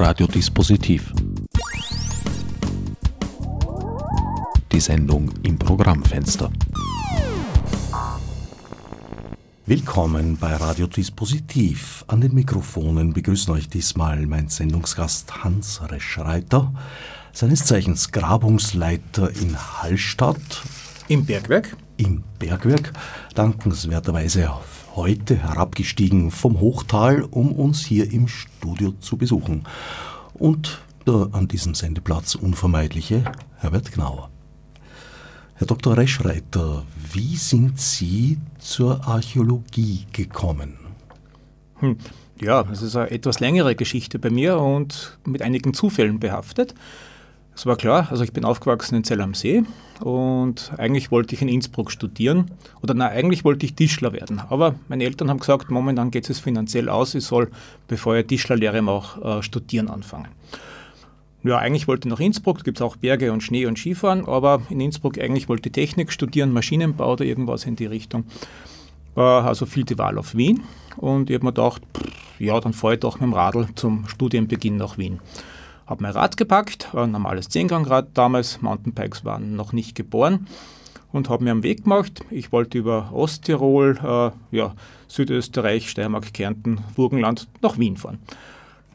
Radiodispositiv. Die Sendung im Programmfenster. Willkommen bei Radiodispositiv. An den Mikrofonen begrüßen euch diesmal mein Sendungsgast Hans Reschreiter, seines Zeichens Grabungsleiter in Hallstatt. Im Bergwerk? Im Bergwerk, dankenswerterweise heute herabgestiegen vom Hochtal, um uns hier im Studio zu besuchen. Und der an diesem Sendeplatz unvermeidliche Herbert Gnauer. Herr Dr. Reschreiter, wie sind Sie zur Archäologie gekommen? Hm, ja, das ist eine etwas längere Geschichte bei mir und mit einigen Zufällen behaftet. Es war klar, also ich bin aufgewachsen in Zell am See und eigentlich wollte ich in Innsbruck studieren oder nein, eigentlich wollte ich Tischler werden. Aber meine Eltern haben gesagt, momentan geht es finanziell aus, ich soll, bevor ich Tischlerlehre mache, äh, studieren anfangen. Ja, eigentlich wollte ich nach Innsbruck, da gibt es auch Berge und Schnee und Skifahren, aber in Innsbruck eigentlich wollte ich Technik studieren, Maschinenbau oder irgendwas in die Richtung. War also viel die Wahl auf Wien und ich habe mir gedacht, pff, ja, dann fahre ich doch mit dem Radl zum Studienbeginn nach Wien habe mein Rad gepackt, ein normales Zehngangrad damals, Mountainbikes waren noch nicht geboren und habe mir am Weg gemacht. Ich wollte über Osttirol, äh, ja, Südösterreich, Steiermark, Kärnten, Burgenland nach Wien fahren.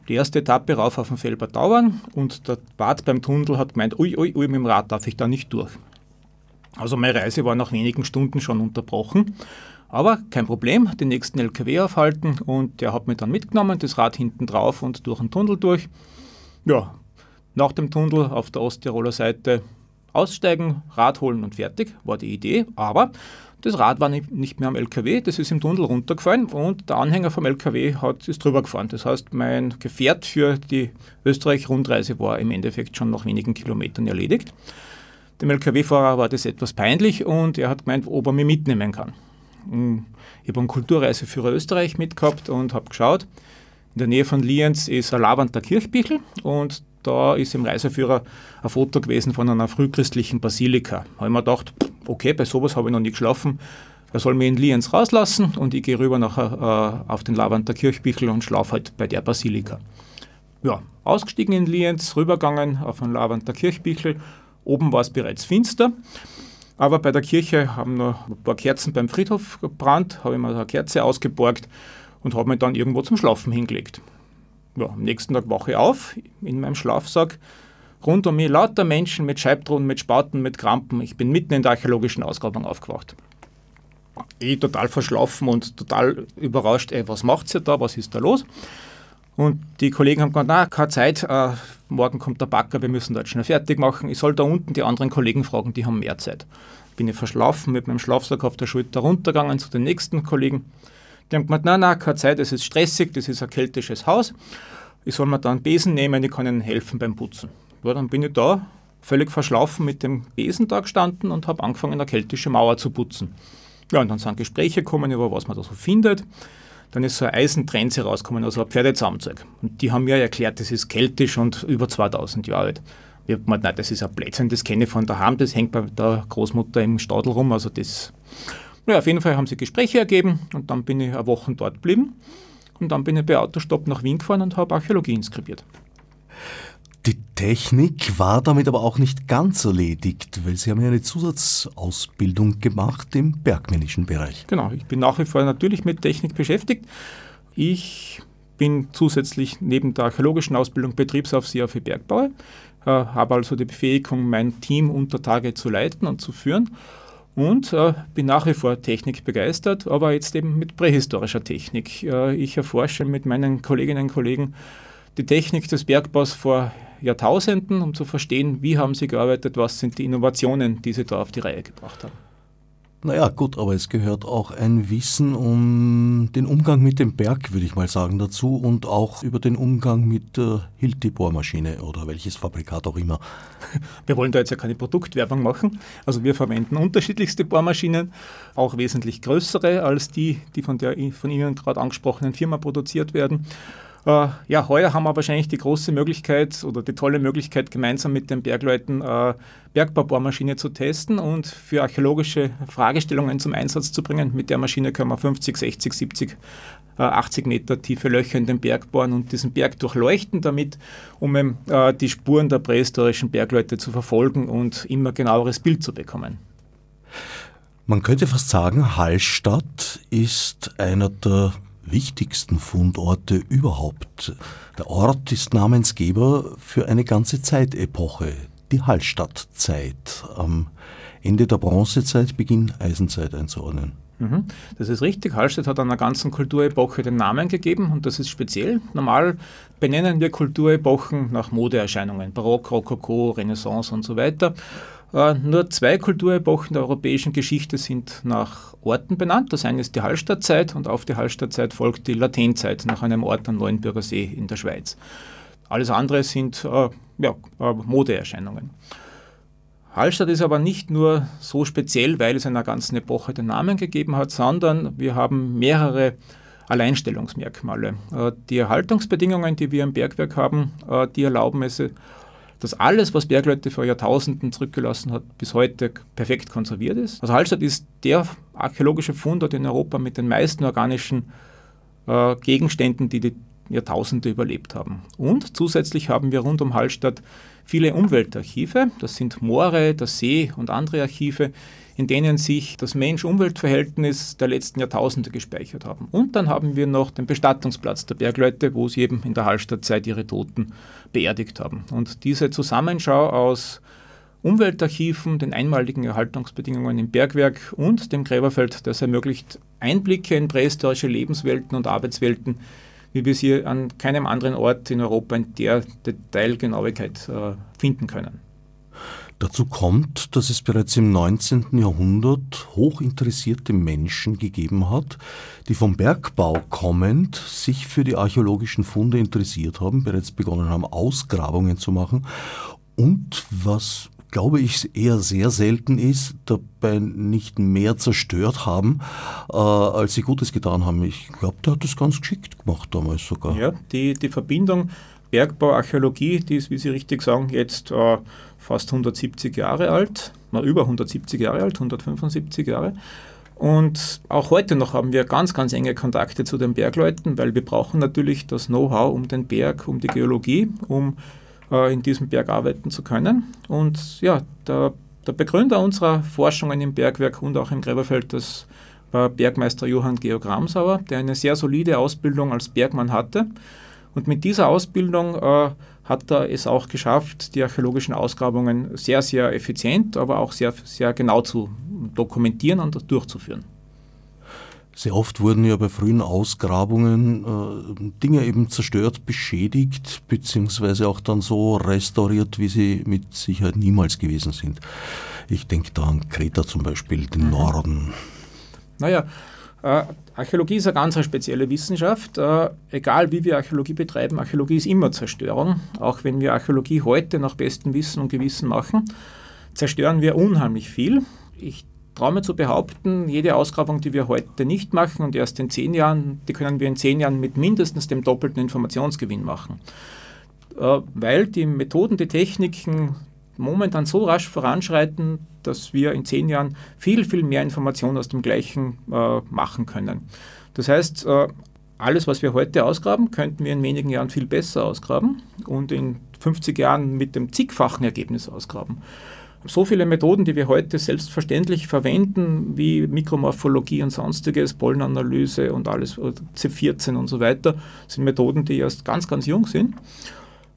Die erste Etappe rauf auf den Felber Tauern und der Wart beim Tunnel hat gemeint, ui, ui, ui, mit dem Rad darf ich da nicht durch. Also meine Reise war nach wenigen Stunden schon unterbrochen. Aber kein Problem, den nächsten LKW aufhalten und der hat mich dann mitgenommen, das Rad hinten drauf und durch den Tunnel durch. Ja, nach dem Tunnel auf der Osttiroler Seite aussteigen, Rad holen und fertig, war die Idee. Aber das Rad war nicht mehr am LKW, das ist im Tunnel runtergefallen und der Anhänger vom LKW hat, ist drüber gefahren. Das heißt, mein Gefährt für die Österreich-Rundreise war im Endeffekt schon nach wenigen Kilometern erledigt. Dem LKW-Fahrer war das etwas peinlich und er hat gemeint, ob er mich mitnehmen kann. Ich habe einen Kulturreiseführer Österreich mitgehabt und habe geschaut. In der Nähe von Lienz ist ein lavender Kirchbichel und da ist im Reiseführer ein Foto gewesen von einer frühchristlichen Basilika. Da habe ich mir gedacht, okay, bei sowas habe ich noch nie geschlafen. Er soll mich in Lienz rauslassen und ich gehe rüber nachher äh, auf den Lavender Kirchbichel und schlafe halt bei der Basilika. Ja, ausgestiegen in Lienz, rübergegangen auf den Lavender Kirchbichel. Oben war es bereits finster. Aber bei der Kirche haben noch ein paar Kerzen beim Friedhof gebrannt, habe ich mir eine Kerze ausgeborgt und habe mich dann irgendwo zum Schlafen hingelegt. Ja, am nächsten Tag wache ich auf in meinem Schlafsack. Rund um mich lauter Menschen mit Scheibtruhen, mit Spaten, mit Krampen. Ich bin mitten in der archäologischen Ausgrabung aufgewacht. Ich total verschlafen und total überrascht, ey, was macht ihr da, was ist da los? Und die Kollegen haben gesagt, na, keine Zeit, äh, morgen kommt der Backer, wir müssen dort schnell fertig machen. Ich soll da unten die anderen Kollegen fragen, die haben mehr Zeit. Bin ich verschlafen, mit meinem Schlafsack auf der Schulter runtergegangen zu den nächsten Kollegen. Die haben gemeint, nein, nein, keine Zeit, es ist stressig, das ist ein keltisches Haus. Ich soll mir da einen Besen nehmen, ich kann ihnen helfen beim Putzen. Ja, dann bin ich da völlig verschlafen mit dem Besen da gestanden und habe angefangen, eine keltische Mauer zu putzen. Ja, und dann sind Gespräche gekommen über was man da so findet. Dann ist so eine Eisentrenze rausgekommen, also ein Pferdezaumzeug. Und die haben mir erklärt, das ist keltisch und über 2000 Jahre alt. Ich habe gemeint, nein, das ist ein Blödsinn, das kenne ich von daheim, das hängt bei der Großmutter im Stadel rum, also das ja, auf jeden Fall haben sie Gespräche ergeben und dann bin ich eine Woche dort geblieben. Und dann bin ich bei Autostopp nach Wien gefahren und habe Archäologie inskribiert. Die Technik war damit aber auch nicht ganz erledigt, weil Sie haben ja eine Zusatzausbildung gemacht im bergmännischen Bereich. Genau, ich bin nach wie vor natürlich mit Technik beschäftigt. Ich bin zusätzlich neben der archäologischen Ausbildung Betriebsaufseher für Bergbau, äh, habe also die Befähigung, mein Team unter Tage zu leiten und zu führen und äh, bin nach wie vor Technik begeistert, aber jetzt eben mit prähistorischer Technik. Äh, ich erforsche mit meinen Kolleginnen und Kollegen die Technik des Bergbaus vor Jahrtausenden, um zu verstehen, wie haben sie gearbeitet, was sind die Innovationen, die sie da auf die Reihe gebracht haben. Naja, gut, aber es gehört auch ein Wissen um den Umgang mit dem Berg, würde ich mal sagen, dazu und auch über den Umgang mit der Hilti-Bohrmaschine oder welches Fabrikat auch immer. Wir wollen da jetzt ja keine Produktwerbung machen. Also wir verwenden unterschiedlichste Bohrmaschinen, auch wesentlich größere als die, die von der von Ihnen gerade angesprochenen Firma produziert werden. Äh, ja, heuer haben wir wahrscheinlich die große Möglichkeit oder die tolle Möglichkeit, gemeinsam mit den Bergleuten äh, Bergbaubohrmaschine zu testen und für archäologische Fragestellungen zum Einsatz zu bringen. Mit der Maschine können wir 50, 60, 70 80 Meter tiefe Löcher in den Berg bohren und diesen Berg durchleuchten damit, um äh, die Spuren der prähistorischen Bergleute zu verfolgen und immer genaueres Bild zu bekommen. Man könnte fast sagen, Hallstatt ist einer der wichtigsten Fundorte überhaupt. Der Ort ist Namensgeber für eine ganze Zeitepoche, die Hallstattzeit, am Ende der Bronzezeit, Beginn Eisenzeit einzuordnen. Mhm. Das ist richtig. Hallstatt hat einer ganzen Kulturepoche den Namen gegeben und das ist speziell. Normal benennen wir Kulturepochen nach Modeerscheinungen, Barock, Rokoko, Renaissance und so weiter. Äh, nur zwei Kulturepochen der europäischen Geschichte sind nach Orten benannt. Das eine ist die Hallstattzeit und auf die Hallstattzeit folgt die Latenzeit nach einem Ort am Neuenbürger See in der Schweiz. Alles andere sind äh, ja, äh, Modeerscheinungen. Hallstatt ist aber nicht nur so speziell, weil es einer ganzen Epoche den Namen gegeben hat, sondern wir haben mehrere Alleinstellungsmerkmale. Die Erhaltungsbedingungen, die wir im Bergwerk haben, die erlauben es, dass alles, was Bergleute vor Jahrtausenden zurückgelassen hat, bis heute perfekt konserviert ist. Also Hallstatt ist der archäologische Fundort in Europa mit den meisten organischen äh, Gegenständen, die die Jahrtausende überlebt haben. Und zusätzlich haben wir rund um Hallstatt viele Umweltarchive, das sind Moore, der See und andere Archive, in denen sich das Mensch-Umwelt-Verhältnis der letzten Jahrtausende gespeichert haben. Und dann haben wir noch den Bestattungsplatz der Bergleute, wo sie eben in der Hallstattzeit ihre Toten beerdigt haben. Und diese Zusammenschau aus Umweltarchiven, den einmaligen Erhaltungsbedingungen im Bergwerk und dem Gräberfeld, das ermöglicht Einblicke in prähistorische Lebenswelten und Arbeitswelten, wie wir sie an keinem anderen Ort in Europa in der Detailgenauigkeit äh, finden können. Dazu kommt, dass es bereits im 19. Jahrhundert hochinteressierte Menschen gegeben hat, die vom Bergbau kommend sich für die archäologischen Funde interessiert haben, bereits begonnen haben, Ausgrabungen zu machen und was glaube ich, eher sehr selten ist, dabei nicht mehr zerstört haben, äh, als sie Gutes getan haben. Ich glaube, der hat das ganz geschickt gemacht damals sogar. Ja, die, die Verbindung Bergbau, Archäologie, die ist, wie Sie richtig sagen, jetzt äh, fast 170 Jahre alt, na, über 170 Jahre alt, 175 Jahre. Und auch heute noch haben wir ganz, ganz enge Kontakte zu den Bergleuten, weil wir brauchen natürlich das Know-how um den Berg, um die Geologie, um äh, in diesem Berg arbeiten zu können. Und ja, der, der Begründer unserer Forschungen im Bergwerk und auch im Gräberfeld, das war Bergmeister Johann Georg Gramsauer, der eine sehr solide Ausbildung als Bergmann hatte. Und mit dieser Ausbildung äh, hat er es auch geschafft, die archäologischen Ausgrabungen sehr, sehr effizient, aber auch sehr, sehr genau zu dokumentieren und durchzuführen. Sehr oft wurden ja bei frühen Ausgrabungen äh, Dinge eben zerstört, beschädigt, beziehungsweise auch dann so restauriert, wie sie mit Sicherheit niemals gewesen sind. Ich denke da an Kreta zum Beispiel, den mhm. Norden. Naja, äh, Archäologie ist eine ganz spezielle Wissenschaft. Äh, egal wie wir Archäologie betreiben, Archäologie ist immer Zerstörung. Auch wenn wir Archäologie heute nach bestem Wissen und Gewissen machen, zerstören wir unheimlich viel. Ich traue mir zu behaupten, jede Ausgrabung, die wir heute nicht machen und erst in zehn Jahren, die können wir in zehn Jahren mit mindestens dem doppelten Informationsgewinn machen. Äh, weil die Methoden, die Techniken momentan so rasch voranschreiten, dass wir in zehn Jahren viel, viel mehr Informationen aus dem Gleichen äh, machen können. Das heißt, äh, alles, was wir heute ausgraben, könnten wir in wenigen Jahren viel besser ausgraben und in 50 Jahren mit dem zigfachen Ergebnis ausgraben so viele Methoden, die wir heute selbstverständlich verwenden, wie Mikromorphologie und sonstiges, Pollenanalyse und alles, C14 und so weiter, sind Methoden, die erst ganz, ganz jung sind.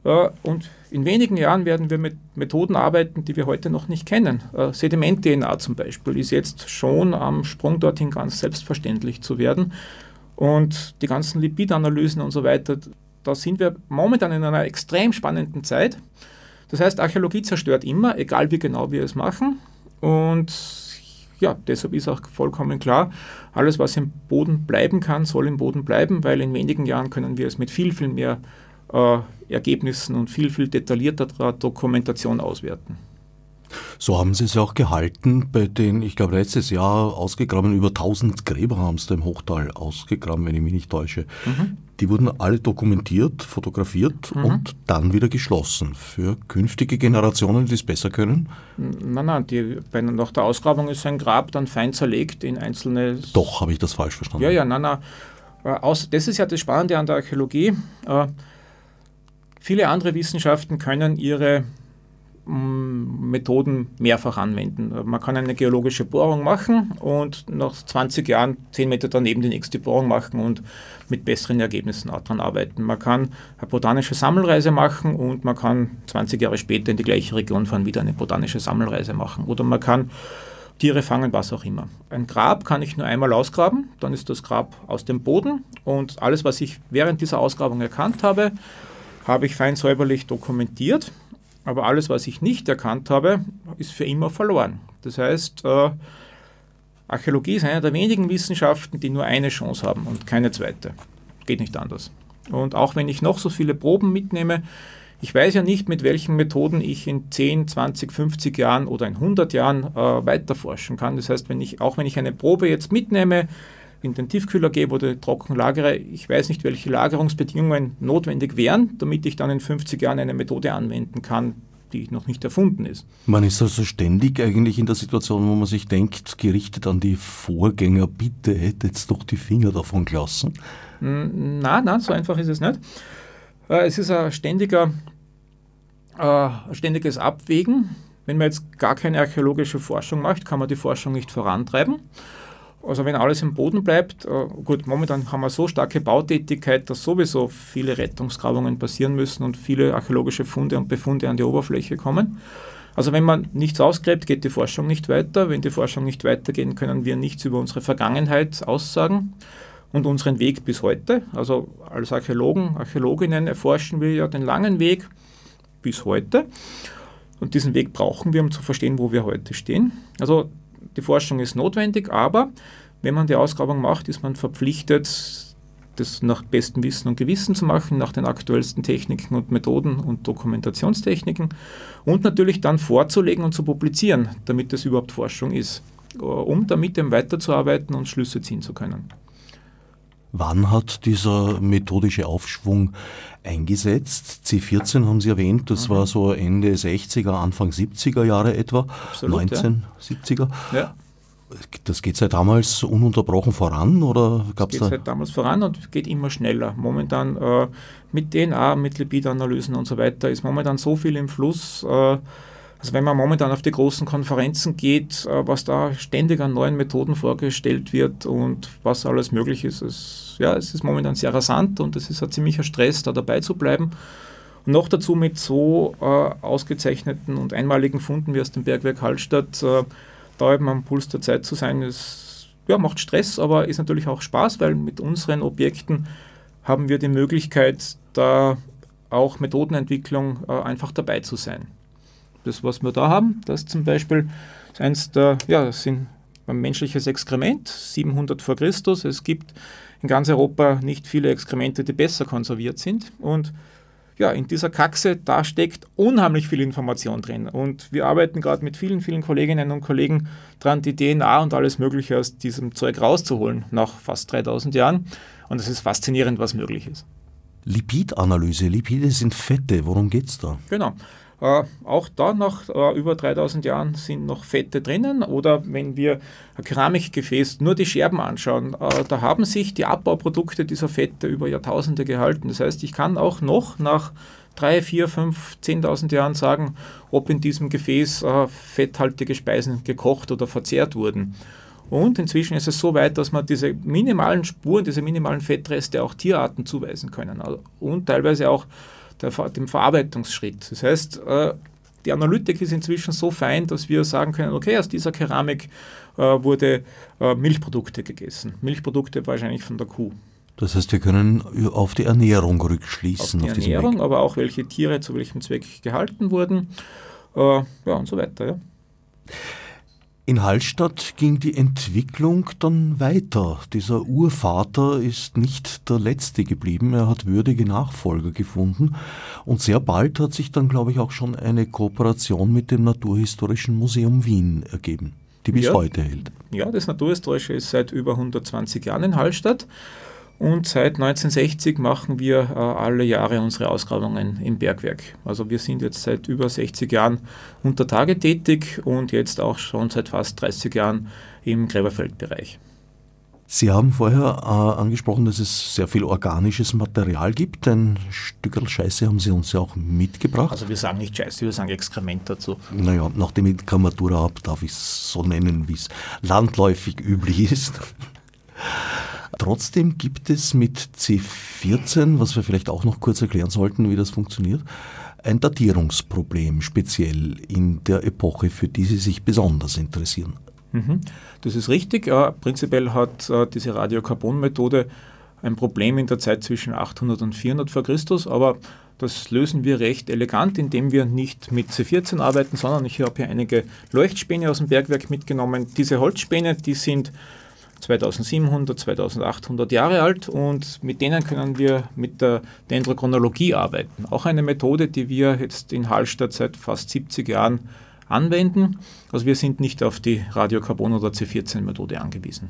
Äh, und in wenigen Jahren werden wir mit Methoden arbeiten, die wir heute noch nicht kennen. Äh, Sediment-DNA zum Beispiel ist jetzt schon am Sprung dorthin ganz selbstverständlich zu werden. Und die ganzen Lipidanalysen und so weiter, da sind wir momentan in einer extrem spannenden Zeit. Das heißt, Archäologie zerstört immer, egal wie genau wir es machen. Und ja, deshalb ist auch vollkommen klar, alles, was im Boden bleiben kann, soll im Boden bleiben, weil in wenigen Jahren können wir es mit viel, viel mehr äh, Ergebnissen und viel, viel detaillierterer Dokumentation auswerten. So haben Sie es auch gehalten bei den, ich glaube letztes Jahr ausgegraben, über 1000 Gräber haben Sie im Hochtal ausgegraben, wenn ich mich nicht täusche. Mhm. Die wurden alle dokumentiert, fotografiert mhm. und dann wieder geschlossen. Für künftige Generationen, die es besser können? Nein, nein, die, bei, nach der Ausgrabung ist ein Grab dann fein zerlegt in einzelne... Doch, habe ich das falsch verstanden. Ja, ja, nein, nein. das ist ja das Spannende an der Archäologie. Viele andere Wissenschaften können ihre mm, Methoden mehrfach anwenden. Man kann eine geologische Bohrung machen und nach 20 Jahren 10 Meter daneben die nächste Bohrung machen und mit besseren Ergebnissen daran arbeiten. Man kann eine botanische Sammelreise machen und man kann 20 Jahre später in die gleiche Region fahren, wieder eine botanische Sammelreise machen. Oder man kann Tiere fangen, was auch immer. Ein Grab kann ich nur einmal ausgraben, dann ist das Grab aus dem Boden und alles, was ich während dieser Ausgrabung erkannt habe, habe ich fein säuberlich dokumentiert, aber alles, was ich nicht erkannt habe, ist für immer verloren. Das heißt, äh, Archäologie ist eine der wenigen Wissenschaften, die nur eine Chance haben und keine zweite. Geht nicht anders. Und auch wenn ich noch so viele Proben mitnehme, ich weiß ja nicht, mit welchen Methoden ich in 10, 20, 50 Jahren oder in 100 Jahren äh, weiterforschen kann. Das heißt, wenn ich, auch wenn ich eine Probe jetzt mitnehme, in den Tiefkühler gebe oder trocken lagere. Ich weiß nicht, welche Lagerungsbedingungen notwendig wären, damit ich dann in 50 Jahren eine Methode anwenden kann, die noch nicht erfunden ist. Man ist also ständig eigentlich in der Situation, wo man sich denkt, gerichtet an die Vorgänger, bitte hättet doch die Finger davon gelassen. Nein, nein, so einfach ist es nicht. Äh, es ist ein ständiger, äh, ständiges Abwägen. Wenn man jetzt gar keine archäologische Forschung macht, kann man die Forschung nicht vorantreiben. Also wenn alles im Boden bleibt, äh, gut, momentan haben wir so starke Bautätigkeit, dass sowieso viele Rettungsgrabungen passieren müssen und viele archäologische Funde und Befunde an die Oberfläche kommen. Also wenn man nichts ausgräbt, geht die Forschung nicht weiter. Wenn die Forschung nicht weitergeht, können wir nichts über unsere Vergangenheit aussagen und unseren Weg bis heute. Also als Archäologen, Archäologinnen erforschen wir ja den langen Weg bis heute. Und diesen Weg brauchen wir, um zu verstehen, wo wir heute stehen. Also die Forschung ist notwendig, aber wenn man die Ausgrabung macht, ist man verpflichtet, das nach bestem Wissen und Gewissen zu machen, nach den aktuellsten Techniken und Methoden und Dokumentationstechniken und natürlich dann vorzulegen und zu publizieren, damit das überhaupt Forschung ist, um damit eben weiterzuarbeiten und Schlüsse ziehen zu können. Wann hat dieser methodische Aufschwung eingesetzt? C14 haben Sie erwähnt, das mhm. war so Ende 60er, Anfang 70er Jahre etwa, Absolut, 1970er. Ja. Das geht seit damals ununterbrochen voran oder gab es da? geht seit damals voran und geht immer schneller. Momentan äh, mit DNA, mit Lipidanalysen und so weiter ist momentan so viel im Fluss. Äh, also wenn man momentan auf die großen Konferenzen geht, äh, was da ständig an neuen Methoden vorgestellt wird und was alles möglich ist, es, ja, es ist momentan sehr rasant und es ist ein ziemlicher Stress, da dabei zu bleiben. Und noch dazu mit so äh, ausgezeichneten und einmaligen Funden wie aus dem Bergwerk Hallstatt, äh, da eben am Puls der Zeit zu sein, ist, ja, macht Stress, aber ist natürlich auch Spaß, weil mit unseren Objekten haben wir die Möglichkeit, da auch Methodenentwicklung äh, einfach dabei zu sein das, was wir da haben, das zum Beispiel ist eins der, ja, das sind ein menschliches Exkrement, 700 vor Christus. Es gibt in ganz Europa nicht viele Exkremente, die besser konserviert sind. Und ja, in dieser Kaxe, da steckt unheimlich viel Information drin. Und wir arbeiten gerade mit vielen, vielen Kolleginnen und Kollegen dran, die DNA und alles Mögliche aus diesem Zeug rauszuholen, nach fast 3000 Jahren. Und es ist faszinierend, was möglich ist. Lipidanalyse. Lipide sind Fette. Worum geht es da? Genau. Äh, auch da nach äh, über 3000 Jahren sind noch Fette drinnen. Oder wenn wir ein Keramikgefäß nur die Scherben anschauen, äh, da haben sich die Abbauprodukte dieser Fette über Jahrtausende gehalten. Das heißt, ich kann auch noch nach 3, 4, 5, 10.000 Jahren sagen, ob in diesem Gefäß äh, fetthaltige Speisen gekocht oder verzehrt wurden. Und inzwischen ist es so weit, dass man diese minimalen Spuren, diese minimalen Fettreste auch Tierarten zuweisen können. Und teilweise auch der, dem Verarbeitungsschritt. Das heißt, äh, die Analytik ist inzwischen so fein, dass wir sagen können, okay, aus dieser Keramik äh, wurde äh, Milchprodukte gegessen. Milchprodukte wahrscheinlich von der Kuh. Das heißt, wir können auf die Ernährung rückschließen. Auf die auf Ernährung, aber auch welche Tiere zu welchem Zweck gehalten wurden. Äh, ja, und so weiter. Ja. In Hallstatt ging die Entwicklung dann weiter. Dieser Urvater ist nicht der Letzte geblieben, er hat würdige Nachfolger gefunden und sehr bald hat sich dann, glaube ich, auch schon eine Kooperation mit dem Naturhistorischen Museum Wien ergeben, die bis ja, heute hält. Ja, das Naturhistorische ist seit über 120 Jahren in Hallstatt. Und seit 1960 machen wir äh, alle Jahre unsere Ausgrabungen im Bergwerk. Also wir sind jetzt seit über 60 Jahren unter Tage tätig und jetzt auch schon seit fast 30 Jahren im Gräberfeldbereich. Sie haben vorher äh, angesprochen, dass es sehr viel organisches Material gibt. Ein Stückel Scheiße haben Sie uns ja auch mitgebracht. Also wir sagen nicht Scheiße, wir sagen Exkrement dazu. Naja, nachdem ich Grammatura habe, darf ich es so nennen, wie es landläufig üblich ist. Trotzdem gibt es mit C14, was wir vielleicht auch noch kurz erklären sollten, wie das funktioniert, ein Datierungsproblem, speziell in der Epoche, für die Sie sich besonders interessieren. Mhm. Das ist richtig. Äh, prinzipiell hat äh, diese Radiokarbon-Methode ein Problem in der Zeit zwischen 800 und 400 vor Christus, aber das lösen wir recht elegant, indem wir nicht mit C14 arbeiten, sondern ich habe hier einige Leuchtspäne aus dem Bergwerk mitgenommen. Diese Holzspäne, die sind 2700, 2800 Jahre alt und mit denen können wir mit der Dendrochronologie arbeiten. Auch eine Methode, die wir jetzt in Hallstatt seit fast 70 Jahren anwenden. Also wir sind nicht auf die Radiokarbon- oder C14-Methode angewiesen.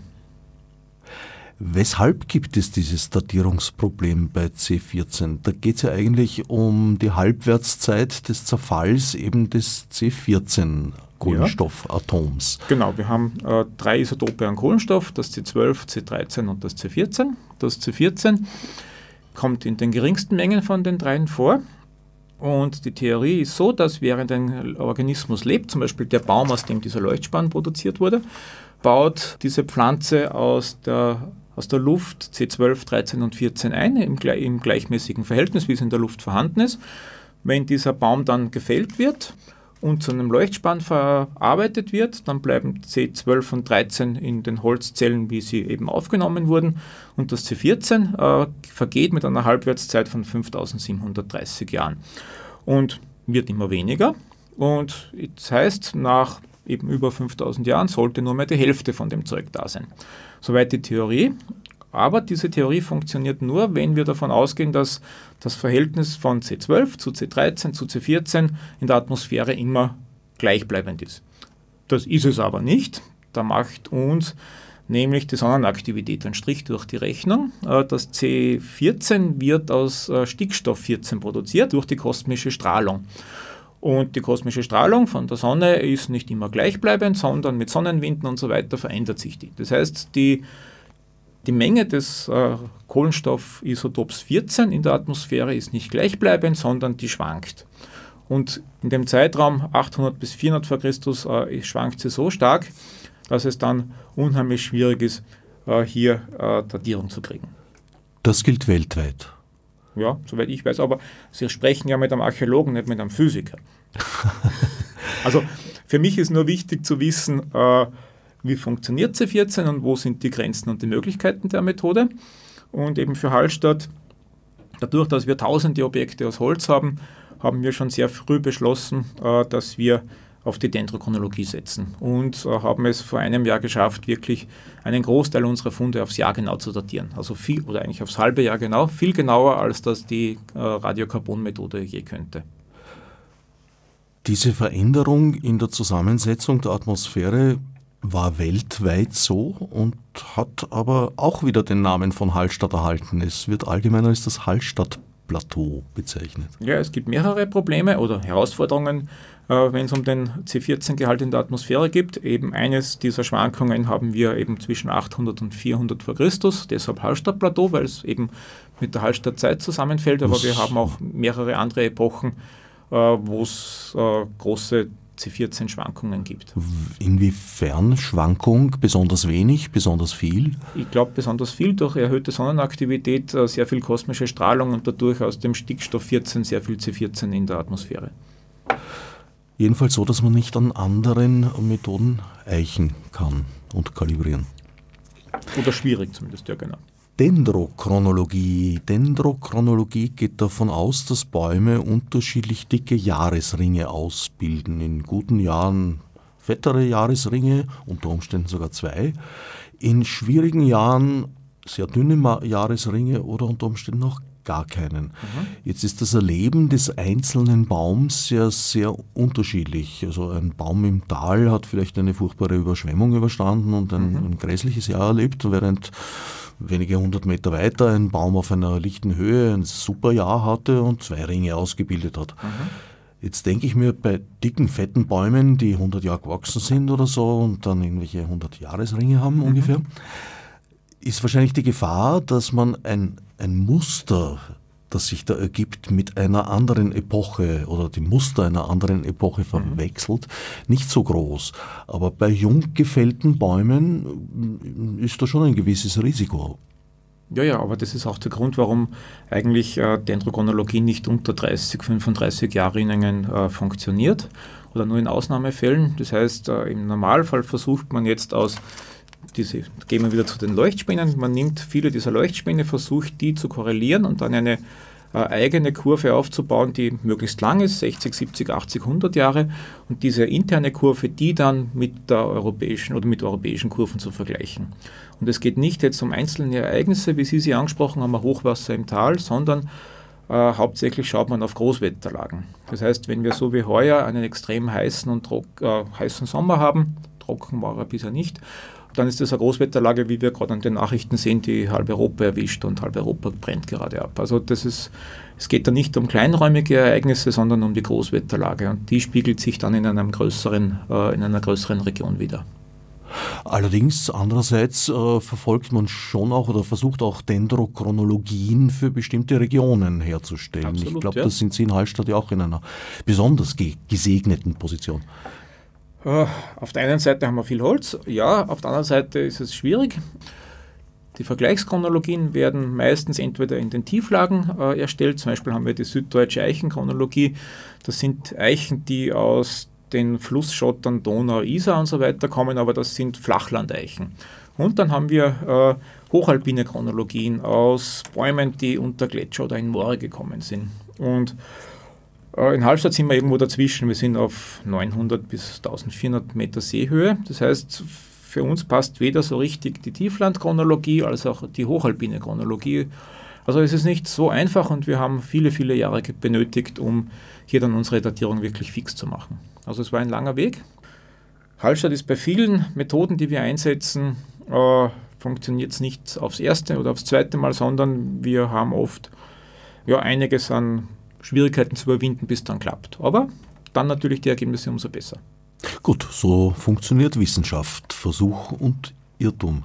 Weshalb gibt es dieses Datierungsproblem bei C14? Da geht es ja eigentlich um die Halbwertszeit des Zerfalls eben des C14 Kohlenstoffatoms. Genau, wir haben äh, drei Isotope an Kohlenstoff, das C12, C13 und das C14. Das C14 kommt in den geringsten Mengen von den dreien vor und die Theorie ist so, dass während ein Organismus lebt, zum Beispiel der Baum, aus dem dieser Leuchtspann produziert wurde, baut diese Pflanze aus der, aus der Luft C12, 13 und 14 ein, im, im gleichmäßigen Verhältnis, wie es in der Luft vorhanden ist. Wenn dieser Baum dann gefällt wird, und zu einem Leuchtspann verarbeitet wird, dann bleiben C12 und 13 in den Holzzellen, wie sie eben aufgenommen wurden, und das C14 äh, vergeht mit einer Halbwertszeit von 5730 Jahren und wird immer weniger. Und das heißt, nach eben über 5000 Jahren sollte nur mehr die Hälfte von dem Zeug da sein. Soweit die Theorie. Aber diese Theorie funktioniert nur, wenn wir davon ausgehen, dass das Verhältnis von C12 zu C13 zu C14 in der Atmosphäre immer gleichbleibend ist. Das ist es aber nicht. Da macht uns nämlich die Sonnenaktivität einen Strich durch die Rechnung. Äh, das C14 wird aus äh, Stickstoff 14 produziert durch die kosmische Strahlung. Und die kosmische Strahlung von der Sonne ist nicht immer gleichbleibend, sondern mit Sonnenwinden und so weiter verändert sich die. Das heißt, die die Menge des äh, Kohlenstoffisotops 14 in der Atmosphäre ist nicht gleichbleibend, sondern die schwankt. Und in dem Zeitraum 800 bis 400 vor Christus äh, schwankt sie so stark, dass es dann unheimlich schwierig ist, äh, hier äh, Datierung zu kriegen. Das gilt weltweit. Ja, soweit ich weiß, aber Sie sprechen ja mit einem Archäologen, nicht mit einem Physiker. also für mich ist nur wichtig zu wissen, äh, wie funktioniert C14 und wo sind die Grenzen und die Möglichkeiten der Methode. Und eben für Hallstatt, dadurch, dass wir tausende Objekte aus Holz haben, haben wir schon sehr früh beschlossen, äh, dass wir auf die Dendrochronologie setzen und äh, haben es vor einem Jahr geschafft, wirklich einen Großteil unserer Funde aufs Jahr genau zu datieren. Also viel, oder eigentlich aufs halbe Jahr genau, viel genauer, als das die äh, Radiokarbon-Methode je könnte. Diese Veränderung in der Zusammensetzung der Atmosphäre war weltweit so und hat aber auch wieder den Namen von Hallstatt erhalten. Es wird allgemein als das Hallstatt-Plateau bezeichnet. Ja, es gibt mehrere Probleme oder Herausforderungen, äh, wenn es um den C14-Gehalt in der Atmosphäre geht. Eben eines dieser Schwankungen haben wir eben zwischen 800 und 400 vor Christus, deshalb Hallstatt-Plateau, weil es eben mit der Hallstatt-Zeit zusammenfällt. Aber Was? wir haben auch mehrere andere Epochen, äh, wo es äh, große C14-Schwankungen gibt. Inwiefern Schwankung? Besonders wenig, besonders viel? Ich glaube besonders viel durch erhöhte Sonnenaktivität, äh, sehr viel kosmische Strahlung und dadurch aus dem Stickstoff 14 sehr viel C14 in der Atmosphäre. Jedenfalls so, dass man nicht an anderen Methoden eichen kann und kalibrieren. Oder schwierig zumindest, ja genau. Dendrochronologie. Dendrochronologie geht davon aus, dass Bäume unterschiedlich dicke Jahresringe ausbilden. In guten Jahren fettere Jahresringe, unter Umständen sogar zwei. In schwierigen Jahren sehr dünne Jahresringe oder unter Umständen auch gar keinen. Mhm. Jetzt ist das Erleben des einzelnen Baums ja sehr unterschiedlich. Also ein Baum im Tal hat vielleicht eine furchtbare Überschwemmung überstanden und ein, mhm. ein grässliches Jahr erlebt, während wenige hundert Meter weiter ein Baum auf einer lichten Höhe ein super Jahr hatte und zwei Ringe ausgebildet hat. Mhm. Jetzt denke ich mir bei dicken, fetten Bäumen, die 100 Jahre gewachsen sind oder so und dann irgendwelche 100 Jahresringe haben mhm. ungefähr, ist wahrscheinlich die Gefahr, dass man ein, ein Muster, das sich da ergibt, mit einer anderen Epoche oder die Muster einer anderen Epoche mhm. verwechselt, nicht so groß. Aber bei jung gefällten Bäumen ist da schon ein gewisses Risiko. Ja, ja, aber das ist auch der Grund, warum eigentlich äh, Dendrochronologie nicht unter 30, 35 Jahrringen äh, funktioniert oder nur in Ausnahmefällen. Das heißt, äh, im Normalfall versucht man jetzt aus diese, gehen wir wieder zu den Leuchtspänen, man nimmt viele dieser Leuchtspäne, versucht die zu korrelieren und dann eine äh, eigene Kurve aufzubauen, die möglichst lang ist, 60, 70, 80, 100 Jahre und diese interne Kurve, die dann mit der europäischen oder mit europäischen Kurven zu vergleichen. Und es geht nicht jetzt um einzelne Ereignisse, wie Sie sie angesprochen haben, Hochwasser im Tal, sondern äh, hauptsächlich schaut man auf Großwetterlagen. Das heißt, wenn wir so wie heuer einen extrem heißen und äh, heißen Sommer haben, trocken war er bisher nicht, dann ist das eine Großwetterlage, wie wir gerade an den Nachrichten sehen, die halb Europa erwischt und halb Europa brennt gerade ab. Also das ist, es geht da nicht um kleinräumige Ereignisse, sondern um die Großwetterlage und die spiegelt sich dann in, einem größeren, äh, in einer größeren Region wieder. Allerdings, andererseits äh, verfolgt man schon auch oder versucht auch Dendrochronologien für bestimmte Regionen herzustellen. Absolut, ich glaube, ja. das sind Sie in Hallstatt ja auch in einer besonders ge gesegneten Position. Äh, auf der einen Seite haben wir viel Holz, ja, auf der anderen Seite ist es schwierig. Die Vergleichschronologien werden meistens entweder in den Tieflagen äh, erstellt, zum Beispiel haben wir die süddeutsche Eichenchronologie. Das sind Eichen, die aus den Flussschottern Donau, Isar und so weiter kommen, aber das sind Flachlandeichen. Und dann haben wir äh, hochalpine Chronologien aus Bäumen, die unter Gletscher oder in Moore gekommen sind. Und in Hallstatt sind wir irgendwo dazwischen. Wir sind auf 900 bis 1400 Meter Seehöhe. Das heißt, für uns passt weder so richtig die Tieflandchronologie als auch die hochalpine Chronologie. Also es ist nicht so einfach und wir haben viele, viele Jahre benötigt, um hier dann unsere Datierung wirklich fix zu machen. Also es war ein langer Weg. Hallstatt ist bei vielen Methoden, die wir einsetzen, äh, funktioniert es nicht aufs erste oder aufs zweite Mal, sondern wir haben oft ja, einiges an Schwierigkeiten zu überwinden, bis dann klappt. Aber dann natürlich die Ergebnisse umso besser. Gut, so funktioniert Wissenschaft, Versuch und Irrtum.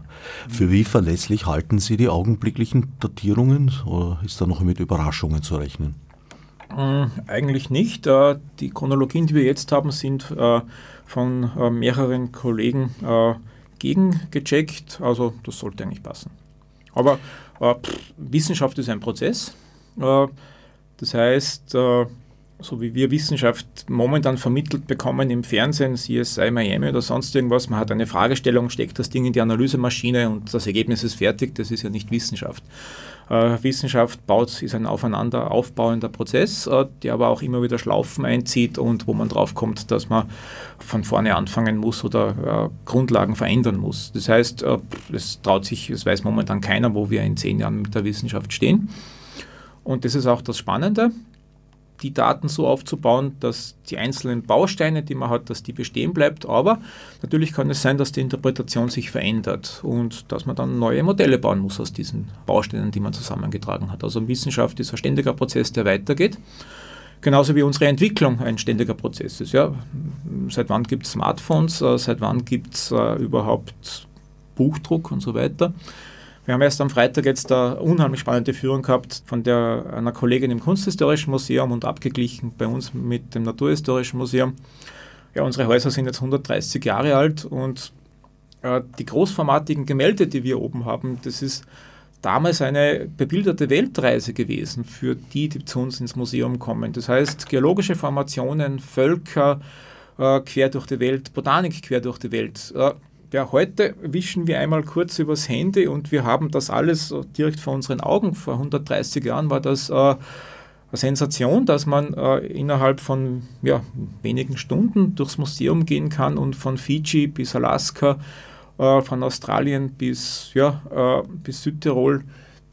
Für wie verlässlich halten Sie die augenblicklichen Datierungen oder ist da noch mit Überraschungen zu rechnen? Äh, eigentlich nicht. Äh, die Chronologien, die wir jetzt haben, sind äh, von mehreren Kollegen gegengecheckt. Also das sollte eigentlich passen. Aber Wissenschaft ist ein Prozess. Das heißt, äh, so wie wir Wissenschaft momentan vermittelt bekommen im Fernsehen, CSI Miami oder sonst irgendwas, man hat eine Fragestellung, steckt das Ding in die Analysemaschine und das Ergebnis ist fertig, das ist ja nicht Wissenschaft. Äh, Wissenschaft baut, ist ein aufeinander aufbauender Prozess, äh, der aber auch immer wieder Schlaufen einzieht und wo man drauf kommt, dass man von vorne anfangen muss oder Grundlagen verändern muss. Das heißt, es traut sich, es weiß momentan keiner, wo wir in zehn Jahren mit der Wissenschaft stehen. Und das ist auch das Spannende, die Daten so aufzubauen, dass die einzelnen Bausteine, die man hat, dass die bestehen bleibt. Aber natürlich kann es sein, dass die Interpretation sich verändert und dass man dann neue Modelle bauen muss aus diesen Bausteinen, die man zusammengetragen hat. Also Wissenschaft ist ein ständiger Prozess, der weitergeht. Genauso wie unsere Entwicklung ein ständiger Prozess ist. Ja. Seit wann gibt es Smartphones? Äh, seit wann gibt es äh, überhaupt Buchdruck und so weiter? Wir haben erst am Freitag jetzt eine unheimlich spannende Führung gehabt von der, einer Kollegin im Kunsthistorischen Museum und abgeglichen bei uns mit dem Naturhistorischen Museum. Ja, unsere Häuser sind jetzt 130 Jahre alt und äh, die großformatigen Gemälde, die wir oben haben, das ist damals eine bebilderte Weltreise gewesen für die, die zu uns ins Museum kommen. Das heißt, geologische Formationen, Völker äh, quer durch die Welt, Botanik quer durch die Welt. Äh, ja, heute wischen wir einmal kurz übers Handy und wir haben das alles direkt vor unseren Augen. Vor 130 Jahren war das äh, eine Sensation, dass man äh, innerhalb von ja, wenigen Stunden durchs Museum gehen kann und von Fiji bis Alaska, äh, von Australien bis, ja, äh, bis Südtirol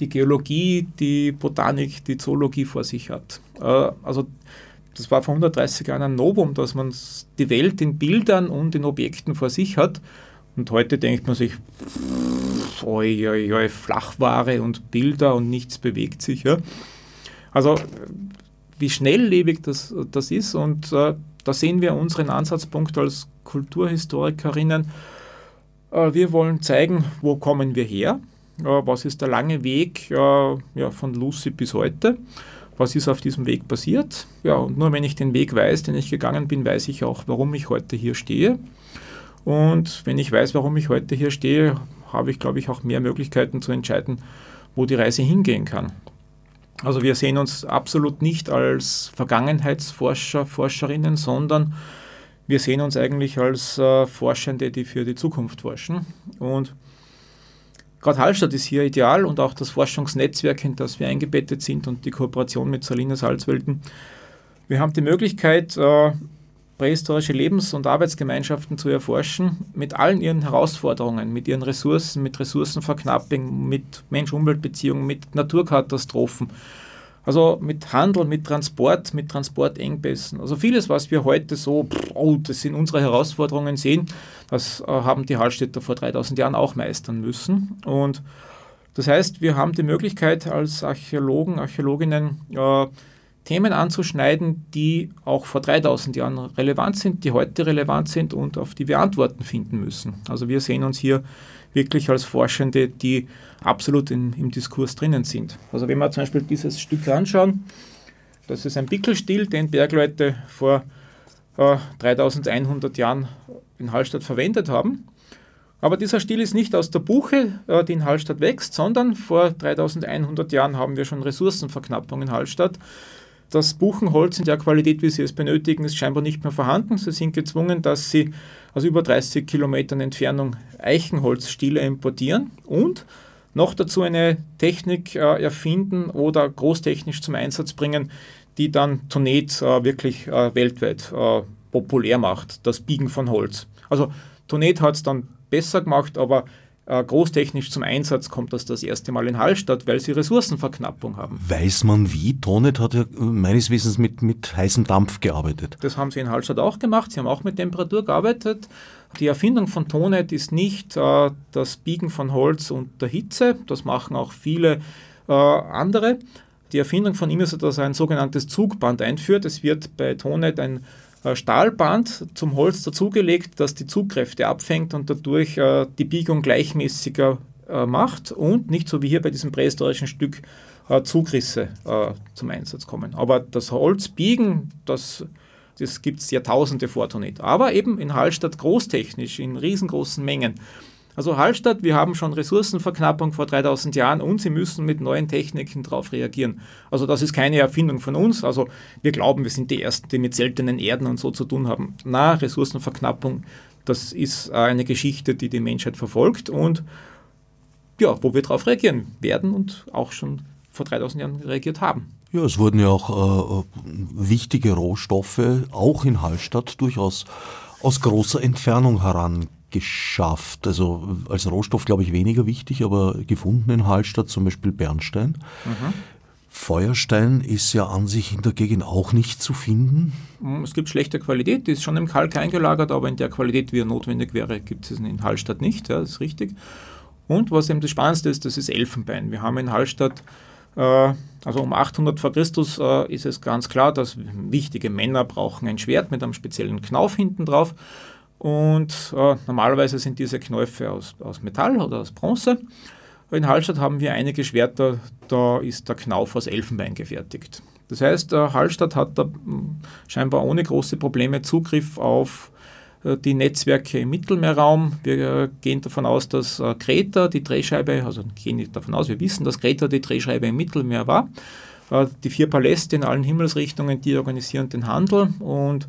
die Geologie, die Botanik, die Zoologie vor sich hat. Äh, also das war vor 130 Jahren ein Novum, dass man die Welt in Bildern und in Objekten vor sich hat. Und heute denkt man sich, oi, oi, oi, Flachware und Bilder und nichts bewegt sich. Ja? Also wie schnelllebig das, das ist und äh, da sehen wir unseren Ansatzpunkt als Kulturhistorikerinnen. Äh, wir wollen zeigen, wo kommen wir her, was ist der lange Weg ja, von Lucy bis heute, was ist auf diesem Weg passiert. Ja, und nur wenn ich den Weg weiß, den ich gegangen bin, weiß ich auch, warum ich heute hier stehe. Und wenn ich weiß, warum ich heute hier stehe, habe ich, glaube ich, auch mehr Möglichkeiten zu entscheiden, wo die Reise hingehen kann. Also wir sehen uns absolut nicht als Vergangenheitsforscher, Forscherinnen, sondern wir sehen uns eigentlich als äh, Forschende, die für die Zukunft forschen. Und gerade Hallstatt ist hier ideal und auch das Forschungsnetzwerk, in das wir eingebettet sind und die Kooperation mit Salina Salzwelten. Wir haben die Möglichkeit, äh, prähistorische Lebens- und Arbeitsgemeinschaften zu erforschen, mit allen ihren Herausforderungen, mit ihren Ressourcen, mit Ressourcenverknappung, mit Mensch-Umwelt-Beziehungen, mit Naturkatastrophen. Also mit Handel, mit Transport, mit Transportengpässen. Also vieles, was wir heute so, oh, das sind unsere Herausforderungen sehen, das äh, haben die Hallstätter vor 3000 Jahren auch meistern müssen. Und das heißt, wir haben die Möglichkeit als Archäologen, Archäologinnen, äh, Themen anzuschneiden, die auch vor 3000 Jahren relevant sind, die heute relevant sind und auf die wir Antworten finden müssen. Also wir sehen uns hier wirklich als Forschende, die absolut in, im Diskurs drinnen sind. Also wenn wir zum Beispiel dieses Stück anschauen, das ist ein Bickelstil, den Bergleute vor äh, 3100 Jahren in Hallstatt verwendet haben. Aber dieser Stil ist nicht aus der Buche, äh, die in Hallstatt wächst, sondern vor 3100 Jahren haben wir schon Ressourcenverknappung in Hallstatt. Das Buchenholz in der Qualität, wie Sie es benötigen, ist scheinbar nicht mehr vorhanden. Sie sind gezwungen, dass Sie aus über 30 Kilometern Entfernung Eichenholzstiele importieren und noch dazu eine Technik äh, erfinden oder großtechnisch zum Einsatz bringen, die dann Tonet äh, wirklich äh, weltweit äh, populär macht, das Biegen von Holz. Also Tonet hat es dann besser gemacht, aber großtechnisch zum Einsatz kommt das das erste Mal in Hallstatt, weil sie Ressourcenverknappung haben. Weiß man wie? Tonet hat ja meines Wissens mit, mit heißem Dampf gearbeitet. Das haben sie in Hallstatt auch gemacht. Sie haben auch mit Temperatur gearbeitet. Die Erfindung von Tonet ist nicht äh, das Biegen von Holz unter Hitze. Das machen auch viele äh, andere. Die Erfindung von ihm ist, dass er ein sogenanntes Zugband einführt. Es wird bei Tonet ein äh, Stahlband zum Holz dazugelegt, das die Zugkräfte abfängt und dadurch äh, die Biegung gleichmäßiger äh, macht und nicht so wie hier bei diesem prähistorischen Stück äh, Zugrisse äh, zum Einsatz kommen. Aber das Holzbiegen, das, das gibt es Jahrtausende vor Tonit. Aber eben in Hallstatt großtechnisch, in riesengroßen Mengen. Also Hallstatt, wir haben schon Ressourcenverknappung vor 3000 Jahren und sie müssen mit neuen Techniken darauf reagieren. Also das ist keine Erfindung von uns. Also wir glauben, wir sind die Ersten, die mit seltenen Erden und so zu tun haben. Na, Ressourcenverknappung, das ist eine Geschichte, die die Menschheit verfolgt und ja, wo wir darauf reagieren werden und auch schon vor 3000 Jahren reagiert haben. Ja, es wurden ja auch äh, wichtige Rohstoffe, auch in Hallstatt, durchaus aus großer Entfernung herangebracht geschafft. Also als Rohstoff glaube ich weniger wichtig, aber gefunden in Hallstatt zum Beispiel Bernstein. Mhm. Feuerstein ist ja an sich in der Gegend auch nicht zu finden. Mm, es gibt schlechte Qualität, die ist schon im Kalk eingelagert, aber in der Qualität, wie er notwendig wäre, gibt es in Hallstatt nicht, ja, das ist richtig. Und was eben das Spannendste ist, das ist Elfenbein. Wir haben in Hallstatt, äh, also um 800 vor Christus, äh, ist es ganz klar, dass wichtige Männer brauchen ein Schwert mit einem speziellen Knauf hinten drauf. Und äh, normalerweise sind diese Knäufe aus, aus Metall oder aus Bronze. In Hallstatt haben wir einige Schwerter, da ist der Knauf aus Elfenbein gefertigt. Das heißt, äh, Hallstatt hat da hm, scheinbar ohne große Probleme Zugriff auf äh, die Netzwerke im Mittelmeerraum. Wir äh, gehen davon aus, dass Kreta die Drehscheibe, also gehen nicht davon aus, wir wissen, dass Kreta die Drehscheibe im Mittelmeer war. Die vier Paläste in allen Himmelsrichtungen, die organisieren den Handel und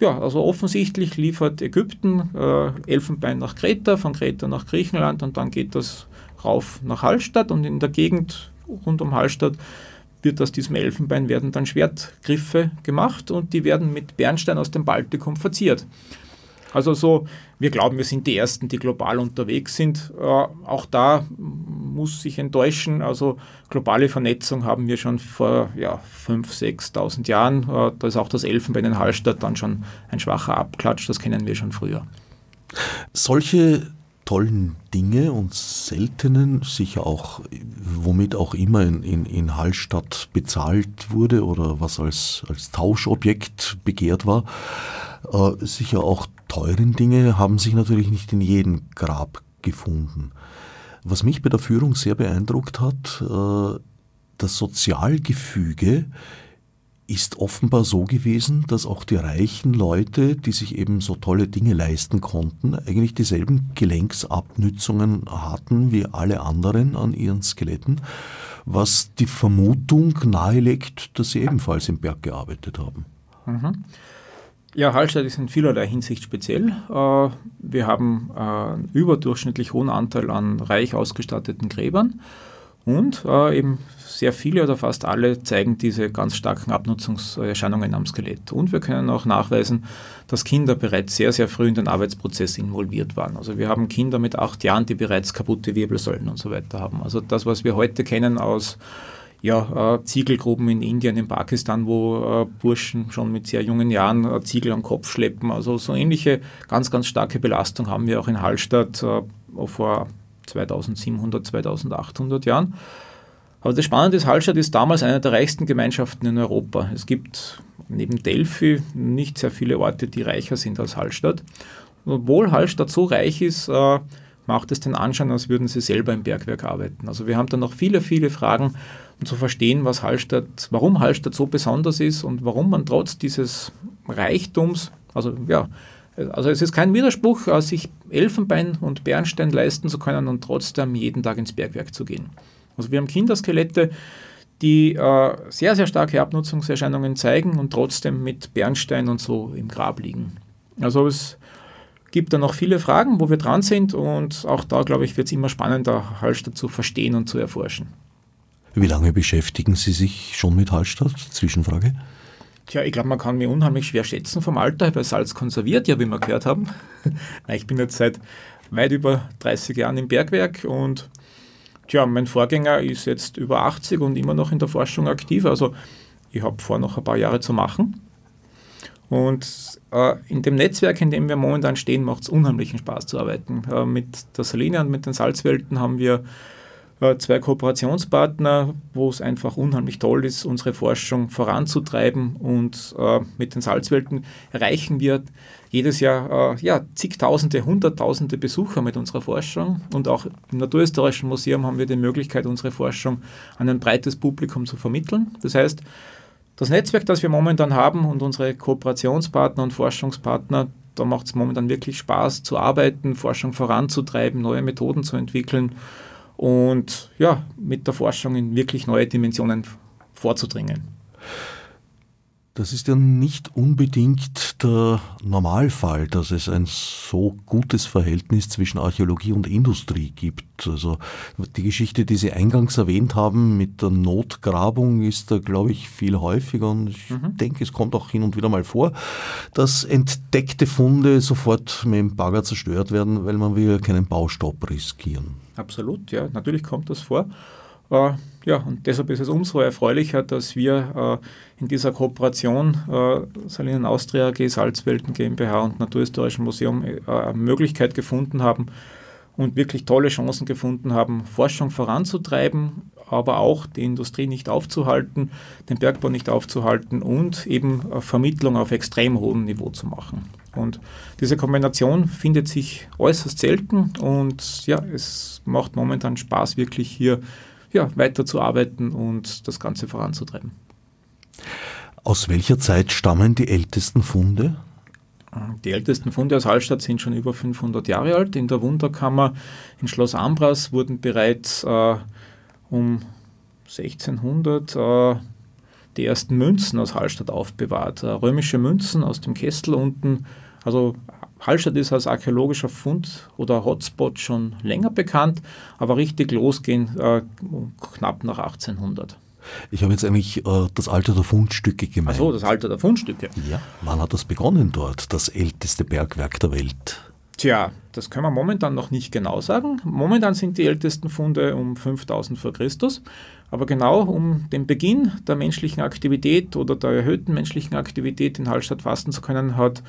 ja, also offensichtlich liefert Ägypten äh, Elfenbein nach Kreta, von Kreta nach Griechenland und dann geht das rauf nach Hallstatt und in der Gegend rund um Hallstatt wird aus diesem Elfenbein werden dann Schwertgriffe gemacht und die werden mit Bernstein aus dem Baltikum verziert. Also so, wir glauben, wir sind die Ersten, die global unterwegs sind. Äh, auch da muss ich enttäuschen. Also globale Vernetzung haben wir schon vor ja, 5.000, 6.000 Jahren. Äh, da ist auch das Elfenbein in Hallstatt dann schon ein schwacher Abklatsch. Das kennen wir schon früher. Solche tollen Dinge und seltenen, sicher auch, womit auch immer in, in, in Hallstatt bezahlt wurde oder was als, als Tauschobjekt begehrt war, äh, sicher auch teuren Dinge haben sich natürlich nicht in jedem Grab gefunden. Was mich bei der Führung sehr beeindruckt hat, äh, das Sozialgefüge ist offenbar so gewesen, dass auch die reichen Leute, die sich eben so tolle Dinge leisten konnten, eigentlich dieselben Gelenksabnützungen hatten wie alle anderen an ihren Skeletten, was die Vermutung nahelegt, dass sie ebenfalls im Berg gearbeitet haben. Mhm. Ja, Hallstatt ist in vielerlei Hinsicht speziell. Äh, wir haben äh, einen überdurchschnittlich hohen Anteil an reich ausgestatteten Gräbern und äh, eben sehr viele oder fast alle zeigen diese ganz starken Abnutzungserscheinungen am Skelett. Und wir können auch nachweisen, dass Kinder bereits sehr, sehr früh in den Arbeitsprozess involviert waren. Also wir haben Kinder mit acht Jahren, die bereits kaputte Wirbelsäulen und so weiter haben. Also das, was wir heute kennen aus ja, äh, Ziegelgruben in Indien, in Pakistan, wo äh, Burschen schon mit sehr jungen Jahren äh, Ziegel am Kopf schleppen. Also so ähnliche ganz, ganz starke Belastung haben wir auch in Hallstatt äh, vor 2700, 2800 Jahren. Aber das Spannende ist, Hallstatt ist damals eine der reichsten Gemeinschaften in Europa. Es gibt neben Delphi nicht sehr viele Orte, die reicher sind als Hallstatt. obwohl Hallstatt so reich ist, äh, macht es den Anschein, als würden sie selber im Bergwerk arbeiten. Also wir haben da noch viele, viele Fragen, um zu verstehen, was Hallstatt, warum Hallstatt so besonders ist und warum man trotz dieses Reichtums, also ja, also es ist kein Widerspruch, äh, sich Elfenbein und Bernstein leisten zu können und trotzdem jeden Tag ins Bergwerk zu gehen. Also wir haben Kinderskelette, die äh, sehr, sehr starke Abnutzungserscheinungen zeigen und trotzdem mit Bernstein und so im Grab liegen. Also es gibt da noch viele Fragen, wo wir dran sind und auch da, glaube ich, wird es immer spannender, Hallstatt zu verstehen und zu erforschen. Wie lange beschäftigen Sie sich schon mit Hallstatt? Zwischenfrage. Tja, ich glaube, man kann mir unheimlich schwer schätzen vom Alter, weil Salz konserviert, ja, wie wir gehört haben. ich bin jetzt seit weit über 30 Jahren im Bergwerk und tja, mein Vorgänger ist jetzt über 80 und immer noch in der Forschung aktiv. Also ich habe vor, noch ein paar Jahre zu machen. Und äh, in dem Netzwerk, in dem wir momentan stehen, macht es unheimlichen Spaß zu arbeiten. Äh, mit der Saline und mit den Salzwelten haben wir zwei Kooperationspartner, wo es einfach unheimlich toll ist, unsere Forschung voranzutreiben. Und äh, mit den Salzwelten erreichen wir jedes Jahr äh, ja, zigtausende, hunderttausende Besucher mit unserer Forschung. Und auch im Naturhistorischen Museum haben wir die Möglichkeit, unsere Forschung an ein breites Publikum zu vermitteln. Das heißt, das Netzwerk, das wir momentan haben und unsere Kooperationspartner und Forschungspartner, da macht es momentan wirklich Spaß zu arbeiten, Forschung voranzutreiben, neue Methoden zu entwickeln und ja, mit der Forschung in wirklich neue Dimensionen vorzudringen. Das ist ja nicht unbedingt der Normalfall, dass es ein so gutes Verhältnis zwischen Archäologie und Industrie gibt. Also die Geschichte, die Sie eingangs erwähnt haben mit der Notgrabung, ist da, glaube ich, viel häufiger und ich mhm. denke, es kommt auch hin und wieder mal vor, dass entdeckte Funde sofort mit dem Bagger zerstört werden, weil man will keinen Baustopp riskieren. Absolut, ja, natürlich kommt das vor. Äh, ja, und deshalb ist es umso erfreulicher, dass wir äh, in dieser Kooperation äh, Salinen Austria AG, Salzwelten GmbH und Naturhistorischen Museum äh, eine Möglichkeit gefunden haben und wirklich tolle Chancen gefunden haben, Forschung voranzutreiben, aber auch die Industrie nicht aufzuhalten, den Bergbau nicht aufzuhalten und eben Vermittlung auf extrem hohem Niveau zu machen. Und diese Kombination findet sich äußerst selten und ja, es macht momentan Spaß, wirklich hier ja, weiterzuarbeiten und das Ganze voranzutreiben. Aus welcher Zeit stammen die ältesten Funde? Die ältesten Funde aus Hallstatt sind schon über 500 Jahre alt. In der Wunderkammer in Schloss Ambras wurden bereits äh, um 1600 äh, die ersten Münzen aus Hallstatt aufbewahrt. Äh, römische Münzen aus dem Kessel unten. Also Hallstatt ist als archäologischer Fund oder Hotspot schon länger bekannt, aber richtig losgehen äh, knapp nach 1800. Ich habe jetzt eigentlich äh, das Alter der Fundstücke gemeint. Ach so, das Alter der Fundstücke. Ja, wann hat das begonnen dort, das älteste Bergwerk der Welt? Tja, das können wir momentan noch nicht genau sagen. Momentan sind die ältesten Funde um 5000 vor Christus. Aber genau um den Beginn der menschlichen Aktivität oder der erhöhten menschlichen Aktivität in Hallstatt fassen zu können, hat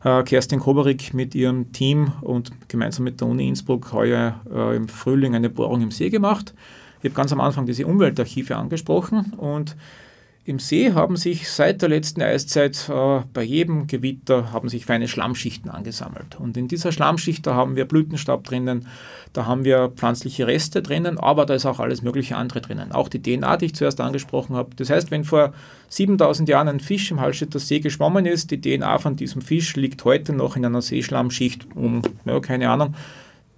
Kerstin Koberik mit ihrem Team und gemeinsam mit der Uni Innsbruck heuer äh, im Frühling eine Bohrung im See gemacht. Ich habe ganz am Anfang diese Umweltarchive angesprochen und im See haben sich seit der letzten Eiszeit äh, bei jedem Gewitter haben sich feine Schlammschichten angesammelt. Und in dieser Schlammschicht, da haben wir Blütenstaub drinnen, da haben wir pflanzliche Reste drinnen, aber da ist auch alles mögliche andere drinnen. Auch die DNA, die ich zuerst angesprochen habe. Das heißt, wenn vor 7000 Jahren ein Fisch im Hallstätter See geschwommen ist, die DNA von diesem Fisch liegt heute noch in einer Seeschlammschicht um, ja, keine Ahnung,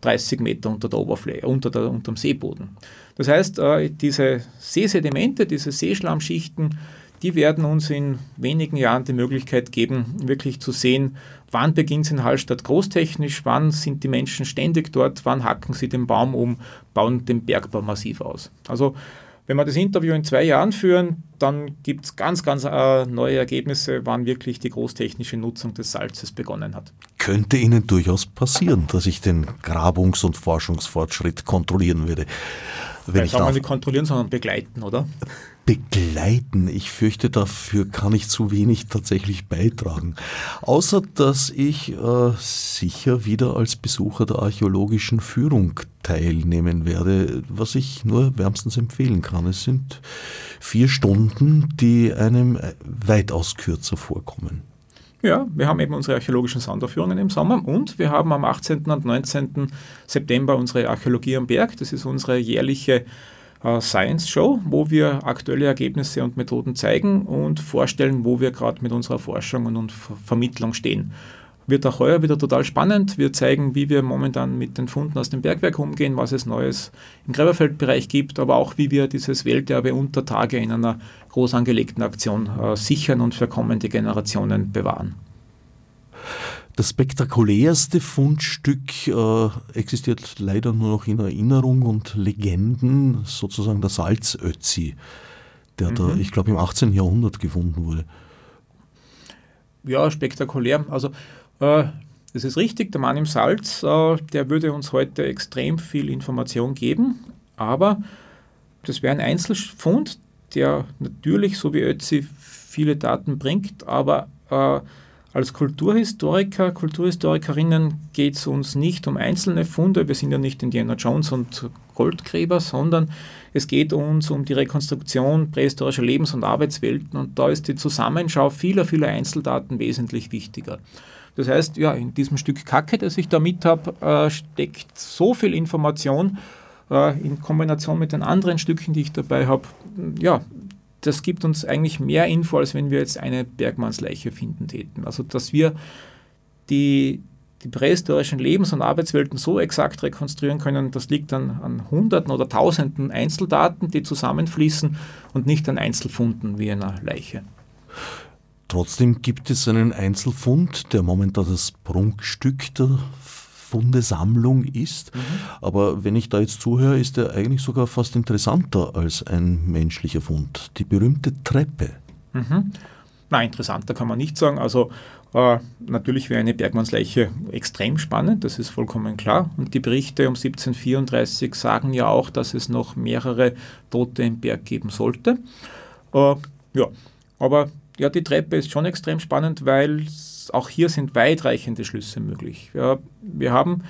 30 Meter unter der Oberfläche, unter, der, unter dem Seeboden. Das heißt, äh, diese Seesedimente, diese Seeschlammschichten, die werden uns in wenigen Jahren die Möglichkeit geben, wirklich zu sehen, wann beginnt es in Hallstatt großtechnisch, wann sind die Menschen ständig dort, wann hacken sie den Baum um, bauen den Bergbau massiv aus. Also wenn wir das Interview in zwei Jahren führen, dann gibt es ganz, ganz äh, neue Ergebnisse, wann wirklich die großtechnische Nutzung des Salzes begonnen hat. Könnte Ihnen durchaus passieren, dass ich den Grabungs- und Forschungsfortschritt kontrollieren würde. Wenn ja, ich darf. nicht kontrollieren, sondern begleiten, oder? Begleiten. Ich fürchte, dafür kann ich zu wenig tatsächlich beitragen. Außer dass ich äh, sicher wieder als Besucher der archäologischen Führung teilnehmen werde, was ich nur wärmstens empfehlen kann. Es sind vier Stunden, die einem weitaus kürzer vorkommen. Ja, wir haben eben unsere archäologischen Sonderaufführungen im Sommer und wir haben am 18. und 19. September unsere Archäologie am Berg. Das ist unsere jährliche äh, Science Show, wo wir aktuelle Ergebnisse und Methoden zeigen und vorstellen, wo wir gerade mit unserer Forschung und Vermittlung stehen. Wird auch heuer wieder total spannend. Wir zeigen, wie wir momentan mit den Funden aus dem Bergwerk umgehen, was es Neues im Gräberfeldbereich gibt, aber auch, wie wir dieses Welterbe unter Tage in einer groß angelegten Aktion äh, sichern und für kommende Generationen bewahren. Das spektakulärste Fundstück äh, existiert leider nur noch in Erinnerung und Legenden, sozusagen der Salzötzi, der mhm. da, ich glaube, im 18. Jahrhundert gefunden wurde. Ja, spektakulär. Also, äh, das ist richtig, der Mann im Salz, äh, der würde uns heute extrem viel Information geben, aber das wäre ein Einzelfund, der natürlich, so wie Ötzi, viele Daten bringt, aber äh, als Kulturhistoriker, Kulturhistorikerinnen geht es uns nicht um einzelne Funde, wir sind ja nicht Indiana Jones und Goldgräber, sondern es geht uns um die Rekonstruktion prähistorischer Lebens- und Arbeitswelten. Und da ist die Zusammenschau vieler, vieler Einzeldaten wesentlich wichtiger. Das heißt, ja, in diesem Stück Kacke, das ich da mit habe, äh, steckt so viel Information äh, in Kombination mit den anderen Stücken, die ich dabei habe, ja, das gibt uns eigentlich mehr Info, als wenn wir jetzt eine Bergmannsleiche finden täten. Also dass wir die, die prähistorischen Lebens- und Arbeitswelten so exakt rekonstruieren können, das liegt dann an Hunderten oder Tausenden Einzeldaten, die zusammenfließen und nicht an Einzelfunden wie einer Leiche. Trotzdem gibt es einen Einzelfund, der momentan das Prunkstück der Fundesammlung ist. Mhm. Aber wenn ich da jetzt zuhöre, ist er eigentlich sogar fast interessanter als ein menschlicher Fund. Die berühmte Treppe. Mhm. Na, interessanter kann man nicht sagen. Also äh, natürlich wäre eine Bergmannsleiche extrem spannend, das ist vollkommen klar. Und die Berichte um 1734 sagen ja auch, dass es noch mehrere Tote im Berg geben sollte. Äh, ja, aber ja, die Treppe ist schon extrem spannend, weil auch hier sind weitreichende Schlüsse möglich. Ja, wir haben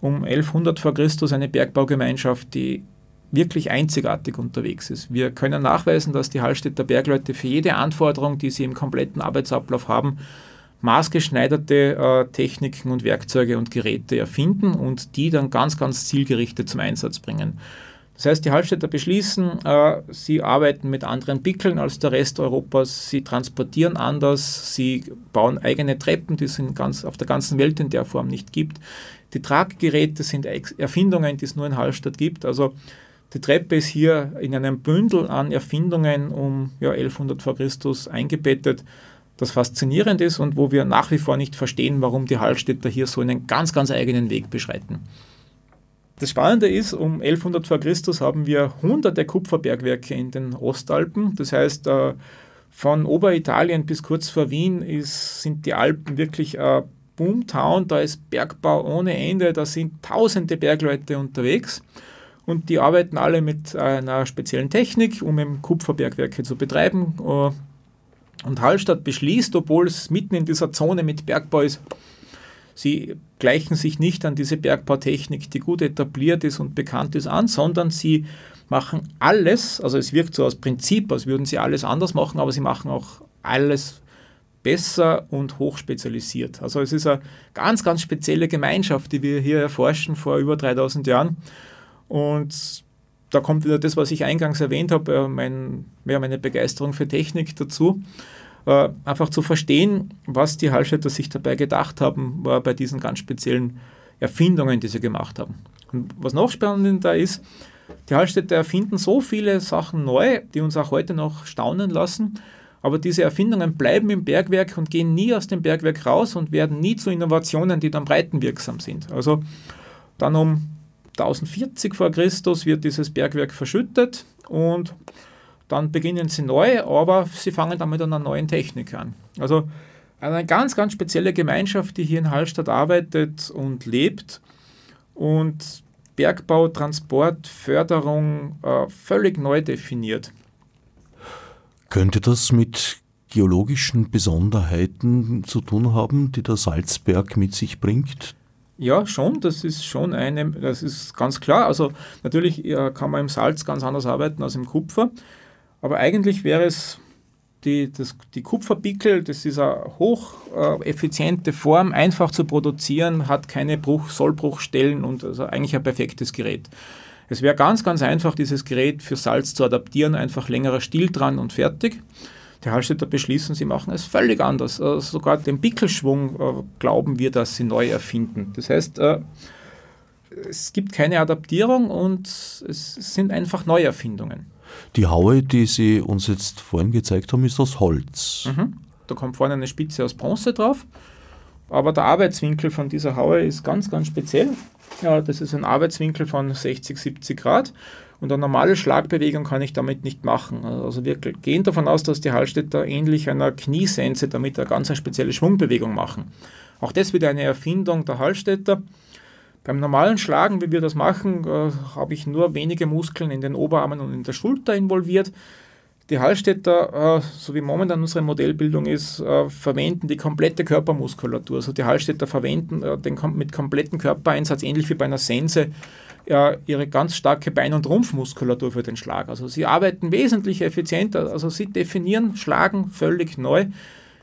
um 1100 vor Christus eine Bergbaugemeinschaft, die wirklich einzigartig unterwegs ist. Wir können nachweisen, dass die Hallstätter Bergleute für jede Anforderung, die sie im kompletten Arbeitsablauf haben, maßgeschneiderte äh, Techniken und Werkzeuge und Geräte erfinden und die dann ganz, ganz zielgerichtet zum Einsatz bringen. Das heißt, die Hallstätter beschließen, äh, sie arbeiten mit anderen Pickeln als der Rest Europas, sie transportieren anders, sie bauen eigene Treppen, die es ganz, auf der ganzen Welt in der Form nicht gibt. Die Traggeräte sind Erfindungen, die es nur in Hallstatt gibt. Also die Treppe ist hier in einem Bündel an Erfindungen um ja, 1100 vor Christus eingebettet, das faszinierend ist und wo wir nach wie vor nicht verstehen, warum die Hallstätter hier so einen ganz, ganz eigenen Weg beschreiten. Das Spannende ist, um 1100 vor Christus haben wir hunderte Kupferbergwerke in den Ostalpen. Das heißt, äh, von Oberitalien bis kurz vor Wien ist, sind die Alpen wirklich ein Boomtown. Da ist Bergbau ohne Ende. Da sind tausende Bergleute unterwegs. Und die arbeiten alle mit einer speziellen Technik, um eben Kupferbergwerke zu betreiben. Und Hallstatt beschließt, obwohl es mitten in dieser Zone mit Bergbau ist, Sie gleichen sich nicht an diese Bergbautechnik, die gut etabliert ist und bekannt ist, an, sondern sie machen alles, also es wirkt so aus Prinzip, als würden sie alles anders machen, aber sie machen auch alles besser und hochspezialisiert. Also es ist eine ganz, ganz spezielle Gemeinschaft, die wir hier erforschen vor über 3000 Jahren. Und da kommt wieder das, was ich eingangs erwähnt habe, äh, mein, ja, meine Begeisterung für Technik dazu. Äh, einfach zu verstehen, was die Hallstätter sich dabei gedacht haben, äh, bei diesen ganz speziellen Erfindungen, die sie gemacht haben. Und was noch spannender ist, die Hallstätter erfinden so viele Sachen neu, die uns auch heute noch staunen lassen. Aber diese Erfindungen bleiben im Bergwerk und gehen nie aus dem Bergwerk raus und werden nie zu Innovationen, die dann breitenwirksam sind. Also dann um 1040 vor Christus wird dieses Bergwerk verschüttet und dann beginnen sie neu, aber sie fangen dann mit einer neuen Technik an. Also eine ganz, ganz spezielle Gemeinschaft, die hier in Hallstatt arbeitet und lebt und Bergbau, Transport, Förderung äh, völlig neu definiert. Könnte das mit geologischen Besonderheiten zu tun haben, die der Salzberg mit sich bringt? Ja, schon, das ist schon eine, das ist ganz klar. Also natürlich kann man im Salz ganz anders arbeiten als im Kupfer, aber eigentlich wäre es die, das, die Kupferpickel, das ist eine hocheffiziente Form, einfach zu produzieren, hat keine Bruch, Sollbruchstellen und also eigentlich ein perfektes Gerät. Es wäre ganz, ganz einfach, dieses Gerät für Salz zu adaptieren, einfach längerer Stiel dran und fertig. Die Hallstätter beschließen, sie machen es völlig anders. Also sogar den Pickelschwung äh, glauben wir, dass sie neu erfinden. Das heißt, äh, es gibt keine Adaptierung und es sind einfach Neuerfindungen. Die Haue, die Sie uns jetzt vorhin gezeigt haben, ist aus Holz. Mhm. Da kommt vorne eine Spitze aus Bronze drauf. Aber der Arbeitswinkel von dieser Haue ist ganz, ganz speziell. Ja, das ist ein Arbeitswinkel von 60, 70 Grad. Und eine normale Schlagbewegung kann ich damit nicht machen. Also wir gehen davon aus, dass die Hallstätter ähnlich einer Kniesense damit eine ganz spezielle Schwungbewegung machen. Auch das wieder eine Erfindung der Hallstätter. Beim normalen Schlagen, wie wir das machen, äh, habe ich nur wenige Muskeln in den Oberarmen und in der Schulter involviert. Die Hallstätter, äh, so wie momentan unsere Modellbildung ist, äh, verwenden die komplette Körpermuskulatur. Also die Hallstätter verwenden äh, den kom mit kompletten Körpereinsatz, ähnlich wie bei einer Sense, ihre ganz starke Bein- und Rumpfmuskulatur für den Schlag. Also sie arbeiten wesentlich effizienter, also sie definieren Schlagen völlig neu.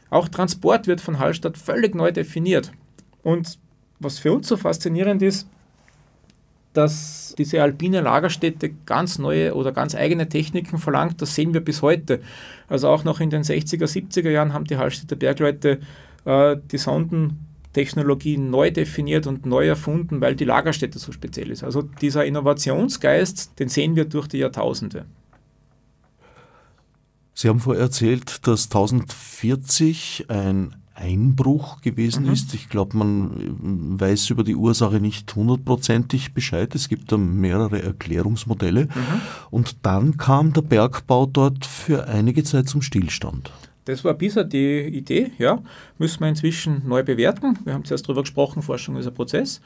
Auch Transport wird von Hallstatt völlig neu definiert. Und was für uns so faszinierend ist, dass diese alpine Lagerstätte ganz neue oder ganz eigene Techniken verlangt, das sehen wir bis heute. Also auch noch in den 60er, 70er Jahren haben die Hallstätter Bergleute äh, die Sondentechnologie neu definiert und neu erfunden, weil die Lagerstätte so speziell ist. Also dieser Innovationsgeist, den sehen wir durch die Jahrtausende. Sie haben vorher erzählt, dass 1040 ein Einbruch gewesen mhm. ist. Ich glaube, man weiß über die Ursache nicht hundertprozentig Bescheid. Es gibt da mehrere Erklärungsmodelle. Mhm. Und dann kam der Bergbau dort für einige Zeit zum Stillstand. Das war bisher die Idee, ja. Müssen wir inzwischen neu bewerten. Wir haben zuerst darüber gesprochen, Forschung ist ein Prozess.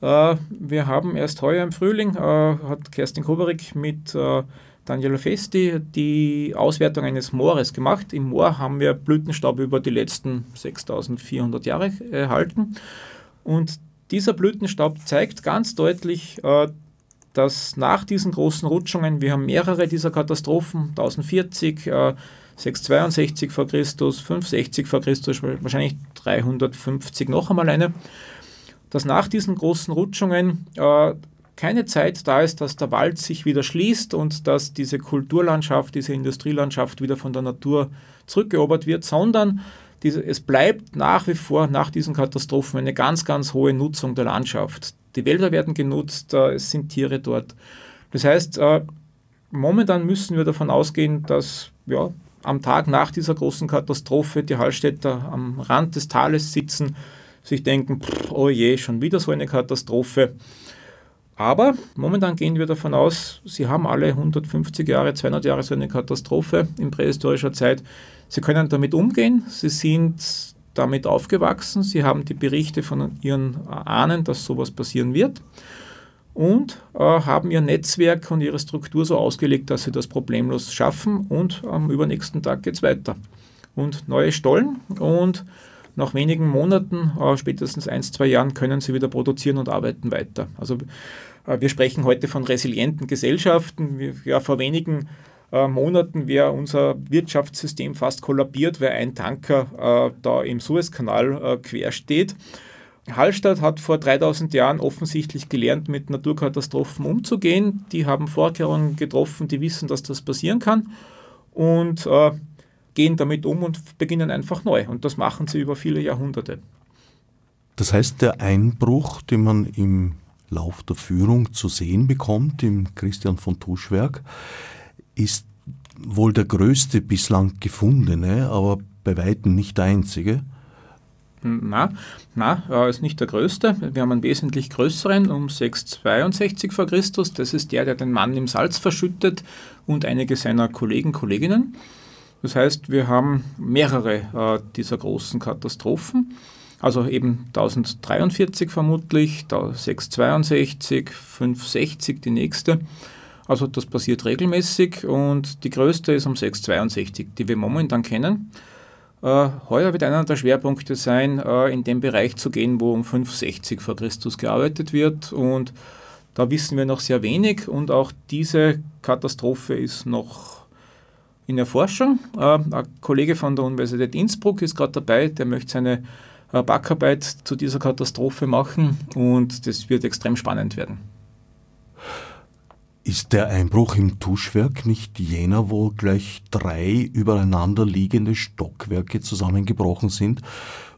Äh, wir haben erst heuer im Frühling, äh, hat Kerstin Koberik mit äh, Daniela Festi die Auswertung eines Moores gemacht. Im Moor haben wir Blütenstaub über die letzten 6400 Jahre erhalten. Und dieser Blütenstaub zeigt ganz deutlich, äh, dass nach diesen großen Rutschungen, wir haben mehrere dieser Katastrophen, 1040, 662 vor Christus, 560 vor Christus, wahrscheinlich 350 noch einmal eine, dass nach diesen großen Rutschungen äh, keine Zeit da ist, dass der Wald sich wieder schließt und dass diese Kulturlandschaft, diese Industrielandschaft wieder von der Natur zurückerobert wird, sondern diese, es bleibt nach wie vor nach diesen Katastrophen eine ganz, ganz hohe Nutzung der Landschaft. Die Wälder werden genutzt, äh, es sind Tiere dort. Das heißt, äh, momentan müssen wir davon ausgehen, dass ja, am Tag nach dieser großen Katastrophe die Hallstätter am Rand des Tales sitzen, sich denken, pff, oh je, schon wieder so eine Katastrophe. Aber momentan gehen wir davon aus, sie haben alle 150 Jahre, 200 Jahre so eine Katastrophe in prähistorischer Zeit. Sie können damit umgehen, sie sind damit aufgewachsen, sie haben die Berichte von ihren Ahnen, dass sowas passieren wird und äh, haben ihr Netzwerk und ihre Struktur so ausgelegt, dass sie das problemlos schaffen und am übernächsten Tag geht es weiter. Und neue Stollen und nach wenigen Monaten, äh, spätestens ein, zwei Jahren, können sie wieder produzieren und arbeiten weiter. Also äh, wir sprechen heute von resilienten Gesellschaften. Wir, ja, vor wenigen äh, Monaten wäre unser Wirtschaftssystem fast kollabiert, weil ein Tanker äh, da im Suezkanal äh, quer steht. Hallstatt hat vor 3000 Jahren offensichtlich gelernt, mit Naturkatastrophen umzugehen. Die haben Vorkehrungen getroffen, die wissen, dass das passieren kann und äh, gehen damit um und beginnen einfach neu. Und das machen sie über viele Jahrhunderte. Das heißt, der Einbruch, den man im Lauf der Führung zu sehen bekommt, im Christian von Tuschwerk, ist wohl der größte bislang gefundene, aber bei weitem nicht der einzige. Na, na, er ist nicht der größte. Wir haben einen wesentlich größeren um 662 vor Christus. Das ist der, der den Mann im Salz verschüttet und einige seiner Kollegen, Kolleginnen. Das heißt, wir haben mehrere äh, dieser großen Katastrophen. Also eben 1043 vermutlich, 662, 560 die nächste. Also das passiert regelmäßig und die größte ist um 662, die wir momentan kennen. Äh, heuer wird einer der Schwerpunkte sein, äh, in den Bereich zu gehen, wo um 560 vor Christus gearbeitet wird und da wissen wir noch sehr wenig und auch diese Katastrophe ist noch in Erforschung. Äh, ein Kollege von der Universität Innsbruck ist gerade dabei, der möchte seine Backarbeit zu dieser Katastrophe machen und das wird extrem spannend werden. Ist der Einbruch im Tuschwerk nicht jener, wo gleich drei übereinander liegende Stockwerke zusammengebrochen sind,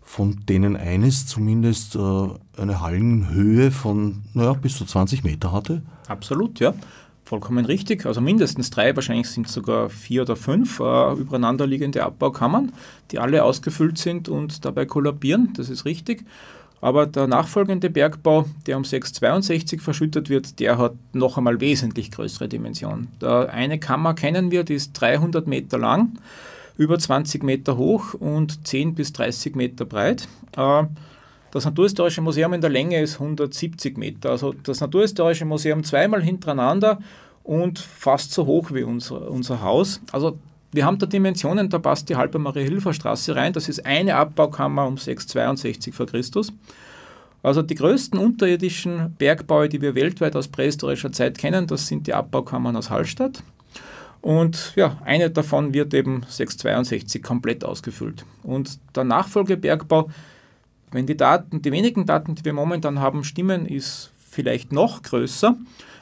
von denen eines zumindest äh, eine Hallenhöhe von naja, bis zu 20 Meter hatte? Absolut, ja. Vollkommen richtig. Also mindestens drei, wahrscheinlich sind sogar vier oder fünf äh, übereinander liegende Abbaukammern, die alle ausgefüllt sind und dabei kollabieren. Das ist richtig. Aber der nachfolgende Bergbau, der um 662 verschüttet wird, der hat noch einmal wesentlich größere Dimensionen. Da eine Kammer kennen wir, die ist 300 Meter lang, über 20 Meter hoch und 10 bis 30 Meter breit. Äh, das Naturhistorische Museum in der Länge ist 170 Meter. Also das Naturhistorische Museum zweimal hintereinander und fast so hoch wie unser, unser Haus. Also wir haben da Dimensionen, da passt die halbe Marie-Hilfer-Straße rein. Das ist eine Abbaukammer um 662 vor Christus. Also die größten unterirdischen Bergbaue, die wir weltweit aus prähistorischer Zeit kennen, das sind die Abbaukammern aus Hallstatt. Und ja, eine davon wird eben 662 komplett ausgefüllt. Und der Nachfolgebergbau, wenn die Daten, die wenigen Daten, die wir momentan haben, stimmen, ist vielleicht noch größer.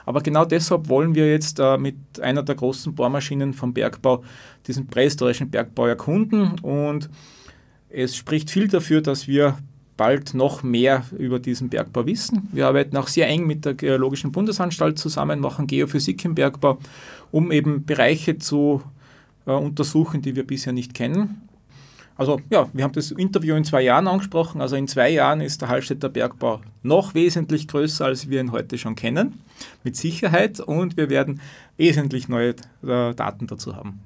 Aber genau deshalb wollen wir jetzt äh, mit einer der großen Bohrmaschinen vom Bergbau diesen prähistorischen Bergbau erkunden. Und es spricht viel dafür, dass wir bald noch mehr über diesen Bergbau wissen. Wir arbeiten auch sehr eng mit der Geologischen Bundesanstalt zusammen, machen Geophysik im Bergbau, um eben Bereiche zu äh, untersuchen, die wir bisher nicht kennen. Also ja, wir haben das Interview in zwei Jahren angesprochen. Also in zwei Jahren ist der Hallstätter Bergbau noch wesentlich größer, als wir ihn heute schon kennen, mit Sicherheit. Und wir werden wesentlich neue äh, Daten dazu haben.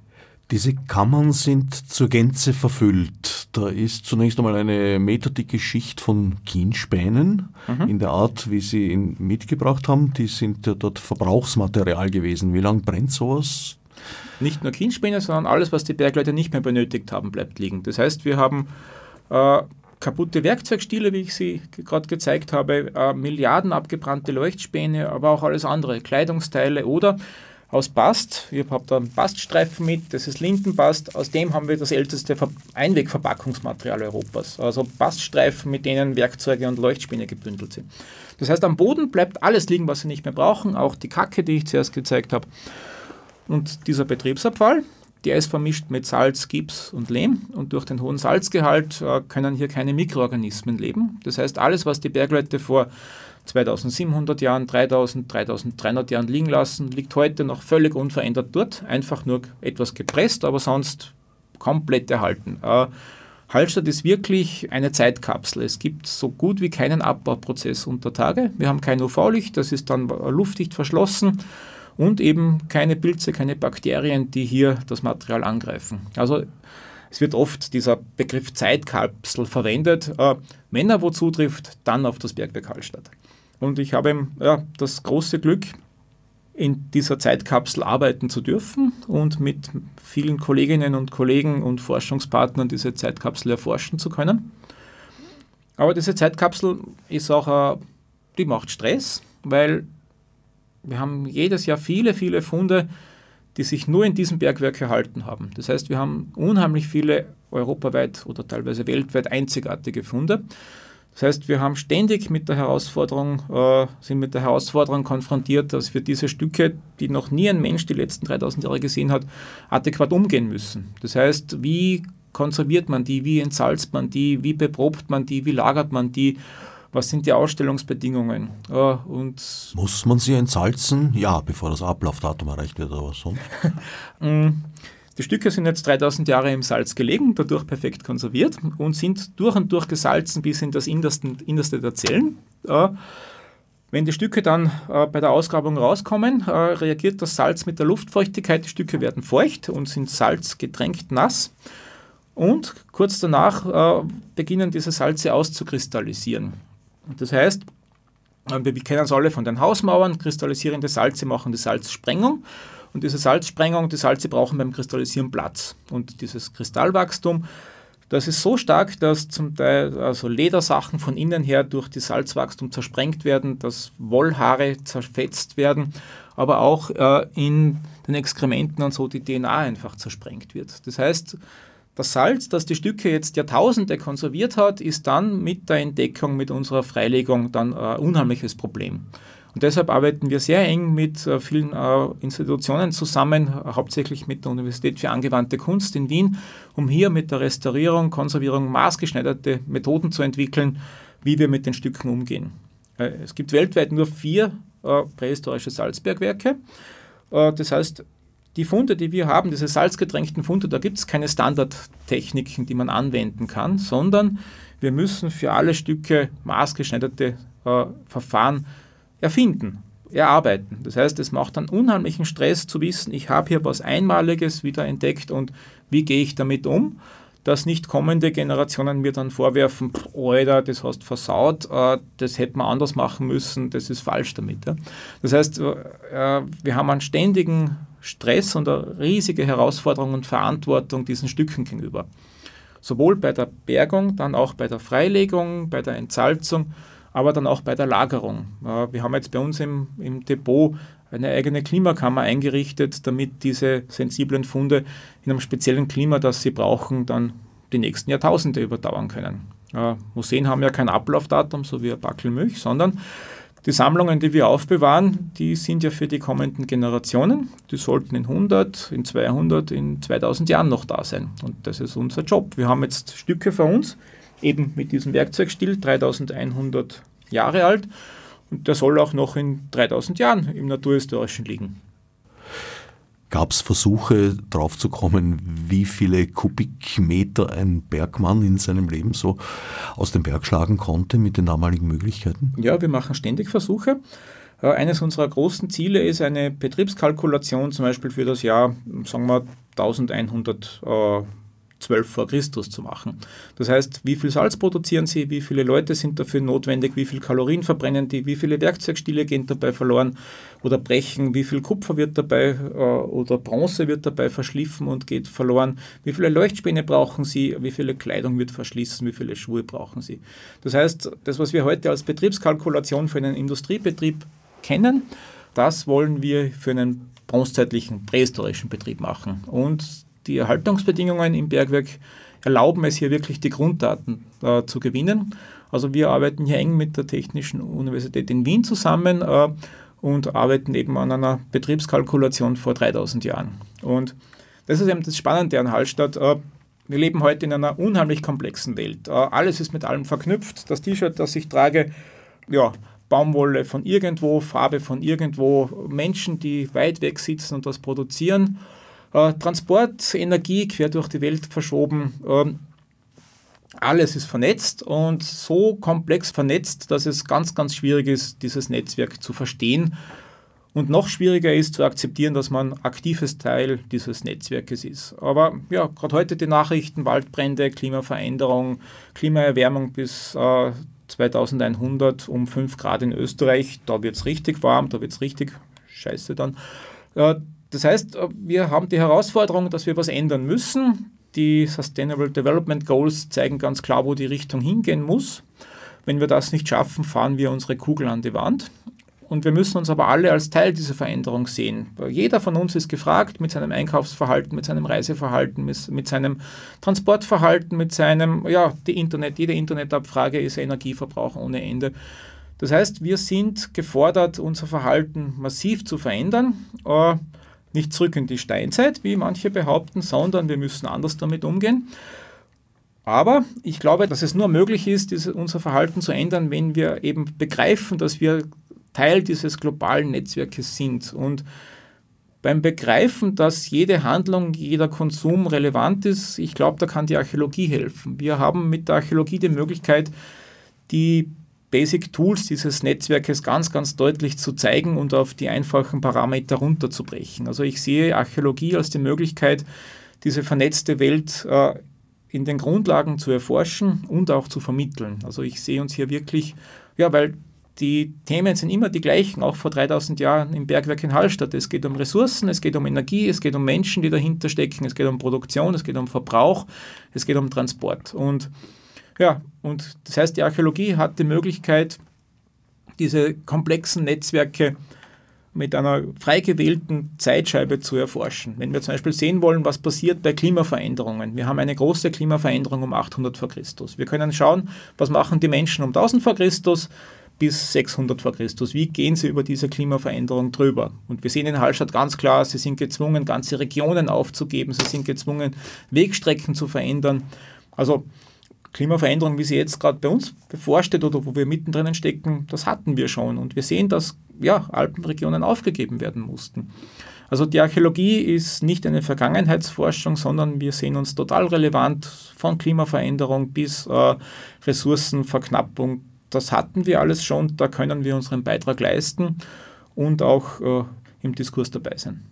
Diese Kammern sind zur Gänze verfüllt. Da ist zunächst einmal eine meterdicke Schicht von Kienspänen mhm. in der Art, wie Sie ihn mitgebracht haben. Die sind ja dort Verbrauchsmaterial gewesen. Wie lange brennt sowas? Nicht nur Kienspäne, sondern alles, was die Bergleute nicht mehr benötigt haben, bleibt liegen. Das heißt, wir haben äh, kaputte Werkzeugstiele, wie ich sie gerade gezeigt habe, äh, Milliarden abgebrannte Leuchtspäne, aber auch alles andere, Kleidungsteile oder aus Bast. Ich habe da einen Baststreifen mit, das ist Lindenbast. Aus dem haben wir das älteste Einwegverpackungsmaterial Europas. Also Baststreifen, mit denen Werkzeuge und Leuchtspäne gebündelt sind. Das heißt, am Boden bleibt alles liegen, was Sie nicht mehr brauchen, auch die Kacke, die ich zuerst gezeigt habe. Und dieser Betriebsabfall, der ist vermischt mit Salz, Gips und Lehm und durch den hohen Salzgehalt äh, können hier keine Mikroorganismen leben. Das heißt, alles, was die Bergleute vor 2700 Jahren, 3000, 3300 Jahren liegen lassen, liegt heute noch völlig unverändert dort, einfach nur etwas gepresst, aber sonst komplett erhalten. Äh, Hallstatt ist wirklich eine Zeitkapsel. Es gibt so gut wie keinen Abbauprozess unter Tage. Wir haben kein UV-Licht, das ist dann luftdicht verschlossen und eben keine Pilze, keine Bakterien, die hier das Material angreifen. Also es wird oft dieser Begriff Zeitkapsel verwendet. Äh, wenn er wo zutrifft, dann auf das Bergwerk Hallstatt. Und ich habe ja, das große Glück, in dieser Zeitkapsel arbeiten zu dürfen und mit vielen Kolleginnen und Kollegen und Forschungspartnern diese Zeitkapsel erforschen zu können. Aber diese Zeitkapsel ist auch, die macht Stress, weil wir haben jedes Jahr viele, viele Funde, die sich nur in diesem Bergwerk erhalten haben. Das heißt, wir haben unheimlich viele europaweit oder teilweise weltweit einzigartige Funde. Das heißt, wir haben ständig mit der Herausforderung, äh, sind mit der Herausforderung konfrontiert, dass wir diese Stücke, die noch nie ein Mensch die letzten 3000 Jahre gesehen hat, adäquat umgehen müssen. Das heißt, wie konserviert man die, wie entsalzt man die, wie beprobt man die, wie lagert man die, was sind die Ausstellungsbedingungen? Äh, und Muss man sie entsalzen? Ja, bevor das Ablaufdatum erreicht wird oder was sonst? Mm, die Stücke sind jetzt 3000 Jahre im Salz gelegen, dadurch perfekt konserviert und sind durch und durch gesalzen bis in das Innerste, der Zellen. Äh, wenn die Stücke dann äh, bei der Ausgrabung rauskommen, reagiert das Salz mit der Luftfeuchtigkeit. Die Stücke werden feucht und sind salzgetränkt nass. Und kurz danach beginnen diese Salze auszukristallisieren. Das heißt, wir kennen es alle von den Hausmauern, kristallisierende Salze machen die Salzsprengung. Und diese Salzsprengung, die Salze brauchen beim Kristallisieren Platz. Und dieses Kristallwachstum, das ist so stark, dass zum Teil also Ledersachen von innen her durch das Salzwachstum zersprengt werden, dass Wollhaare zerfetzt werden, aber auch äh, in den Exkrementen und so die DNA einfach zersprengt wird. Das heißt, das Salz, das die Stücke jetzt Jahrtausende konserviert hat, ist dann mit der Entdeckung, mit unserer Freilegung dann ein unheimliches Problem. Und deshalb arbeiten wir sehr eng mit äh, vielen äh, Institutionen zusammen, hauptsächlich mit der Universität für angewandte Kunst in Wien, um hier mit der Restaurierung, Konservierung maßgeschneiderte Methoden zu entwickeln, wie wir mit den Stücken umgehen. Äh, es gibt weltweit nur vier prähistorische Salzbergwerke. Das heißt, die Funde, die wir haben, diese salzgetränkten Funde, da gibt es keine Standardtechniken, die man anwenden kann, sondern wir müssen für alle Stücke maßgeschneiderte äh, Verfahren erfinden, erarbeiten. Das heißt, es macht einen unheimlichen Stress zu wissen, ich habe hier was Einmaliges wieder entdeckt und wie gehe ich damit um, dass nicht kommende Generationen mir dann vorwerfen, Alter, das hast versaut, äh, das hätte man anders machen müssen, das ist falsch damit. Das heißt, äh, wir haben einen ständigen Stress und eine riesige Herausforderung und Verantwortung diesen Stücken gegenüber. Sowohl bei der Bergung, dann auch bei der Freilegung, bei der Entsalzung, aber dann auch bei der Lagerung. Wir haben jetzt bei uns im, im Depot eine eigene Klimakammer eingerichtet, damit diese sensiblen Funde in einem speziellen Klima, das sie brauchen, dann die nächsten Jahrtausende überdauern können. Museen haben ja kein Ablaufdatum, so wie ein Backel Milch, sondern die Sammlungen, die wir aufbewahren, die sind ja für die kommenden Generationen. Die sollten in 100, in 200, in 2000 Jahren noch da sein. Und das ist unser Job. Wir haben jetzt Stücke für uns, eben mit diesem Werkzeugstil, 3100 Jahre alt. Und der soll auch noch in 3000 Jahren im Naturhistorischen liegen. Gab es Versuche, drauf zu kommen, wie viele Kubikmeter ein Bergmann in seinem Leben so aus dem Berg schlagen konnte mit den damaligen Möglichkeiten? Ja, wir machen ständig Versuche. Äh, eines unserer großen Ziele ist eine Betriebskalkulation, zum Beispiel für das Jahr, sagen wir, 1100 äh, 12 vor Christus zu machen. Das heißt, wie viel Salz produzieren sie, wie viele Leute sind dafür notwendig, wie viel Kalorien verbrennen die, wie viele Werkzeugstile gehen dabei verloren oder brechen, wie viel Kupfer wird dabei äh, oder Bronze wird dabei verschliffen und geht verloren, wie viele Leuchtspäne brauchen sie, wie viele Kleidung wird verschlissen, wie viele Schuhe brauchen sie. Das heißt, das, was wir heute als Betriebskalkulation für einen Industriebetrieb kennen, das wollen wir für einen bronzezeitlichen prähistorischen Betrieb machen. Und die Erhaltungsbedingungen im Bergwerk erlauben es hier wirklich die Grunddaten äh, zu gewinnen. Also wir arbeiten hier eng mit der Technischen Universität in Wien zusammen äh, und arbeiten eben an einer Betriebskalkulation vor 3000 Jahren. Und das ist eben das Spannende an Hallstatt. Äh, wir leben heute in einer unheimlich komplexen Welt. Äh, alles ist mit allem verknüpft. Das T-Shirt, das ich trage, ja, Baumwolle von irgendwo, Farbe von irgendwo, Menschen, die weit weg sitzen und das produzieren. Äh, Transport, Energie quer durch die Welt verschoben. Ähm, alles ist vernetzt und so komplex vernetzt, dass es ganz, ganz schwierig ist, dieses Netzwerk zu verstehen. Und noch schwieriger ist zu akzeptieren, dass man aktives Teil dieses Netzwerkes ist. Aber ja, gerade heute die Nachrichten, Waldbrände, Klimaveränderung, Klimaerwärmung bis äh, 2100 um 5 Grad in Österreich, da wird es richtig warm, da wird es richtig scheiße dann. Äh, das heißt, äh, wir haben die Herausforderung, dass wir was ändern müssen. Die Sustainable Development Goals zeigen ganz klar, wo die Richtung hingehen muss. Wenn wir das nicht schaffen, fahren wir unsere Kugel an die Wand. Und wir müssen uns aber alle als Teil dieser Veränderung sehen. Jeder von uns ist gefragt mit seinem Einkaufsverhalten, mit seinem Reiseverhalten, mit, mit seinem Transportverhalten, mit seinem, ja, die Internet, jede Internetabfrage ist Energieverbrauch ohne Ende. Das heißt, wir sind gefordert, unser Verhalten massiv zu verändern. Nicht zurück in die Steinzeit, wie manche behaupten, sondern wir müssen anders damit umgehen. Aber ich glaube, dass es nur möglich ist, unser Verhalten zu ändern, wenn wir eben begreifen, dass wir Teil dieses globalen Netzwerkes sind. Und beim Begreifen, dass jede Handlung, jeder Konsum relevant ist, ich glaube, da kann die Archäologie helfen. Wir haben mit der Archäologie die Möglichkeit, die Basic Tools dieses Netzwerkes ganz, ganz deutlich zu zeigen und auf die einfachen Parameter runterzubrechen. Also ich sehe Archäologie als die Möglichkeit, diese vernetzte Welt äh, in den Grundlagen zu erforschen und auch zu vermitteln. Also ich sehe uns hier wirklich, ja, weil die Themen sind immer die gleichen, auch vor 3000 Jahren im Bergwerk in Hallstatt. Es geht um Ressourcen, es geht um Energie, es geht um Menschen, die dahinter stecken, es geht um Produktion, es geht um Verbrauch, es geht um Transport. Und ja, und das heißt, die Archäologie hat die Möglichkeit, diese komplexen Netzwerke mit einer frei gewählten Zeitscheibe zu erforschen. Wenn wir zum Beispiel sehen wollen, was passiert bei Klimaveränderungen. Wir haben eine große Klimaveränderung um 800 vor Christus. Wir können schauen, was machen die Menschen um 1000 vor Christus bis 600 vor Christus. Wie gehen sie über diese Klimaveränderung drüber? Und wir sehen in Hallstatt ganz klar, sie sind gezwungen, ganze Regionen aufzugeben. Sie sind gezwungen, Wegstrecken zu verändern. Also Klimaveränderung, wie sie jetzt gerade bei uns bevorsteht oder wo wir mittendrin stecken, das hatten wir schon. Und wir sehen, dass ja, Alpenregionen aufgegeben werden mussten. Also die Archäologie ist nicht eine Vergangenheitsforschung, sondern wir sehen uns total relevant von Klimaveränderung bis äh, Ressourcenverknappung. Das hatten wir alles schon, da können wir unseren Beitrag leisten und auch äh, im Diskurs dabei sein.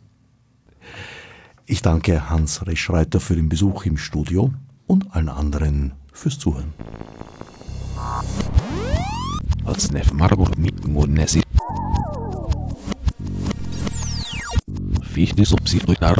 Ich danke Hans Reschreiter für den Besuch im Studio und allen anderen fürs Zuhören. Fichte subsidiar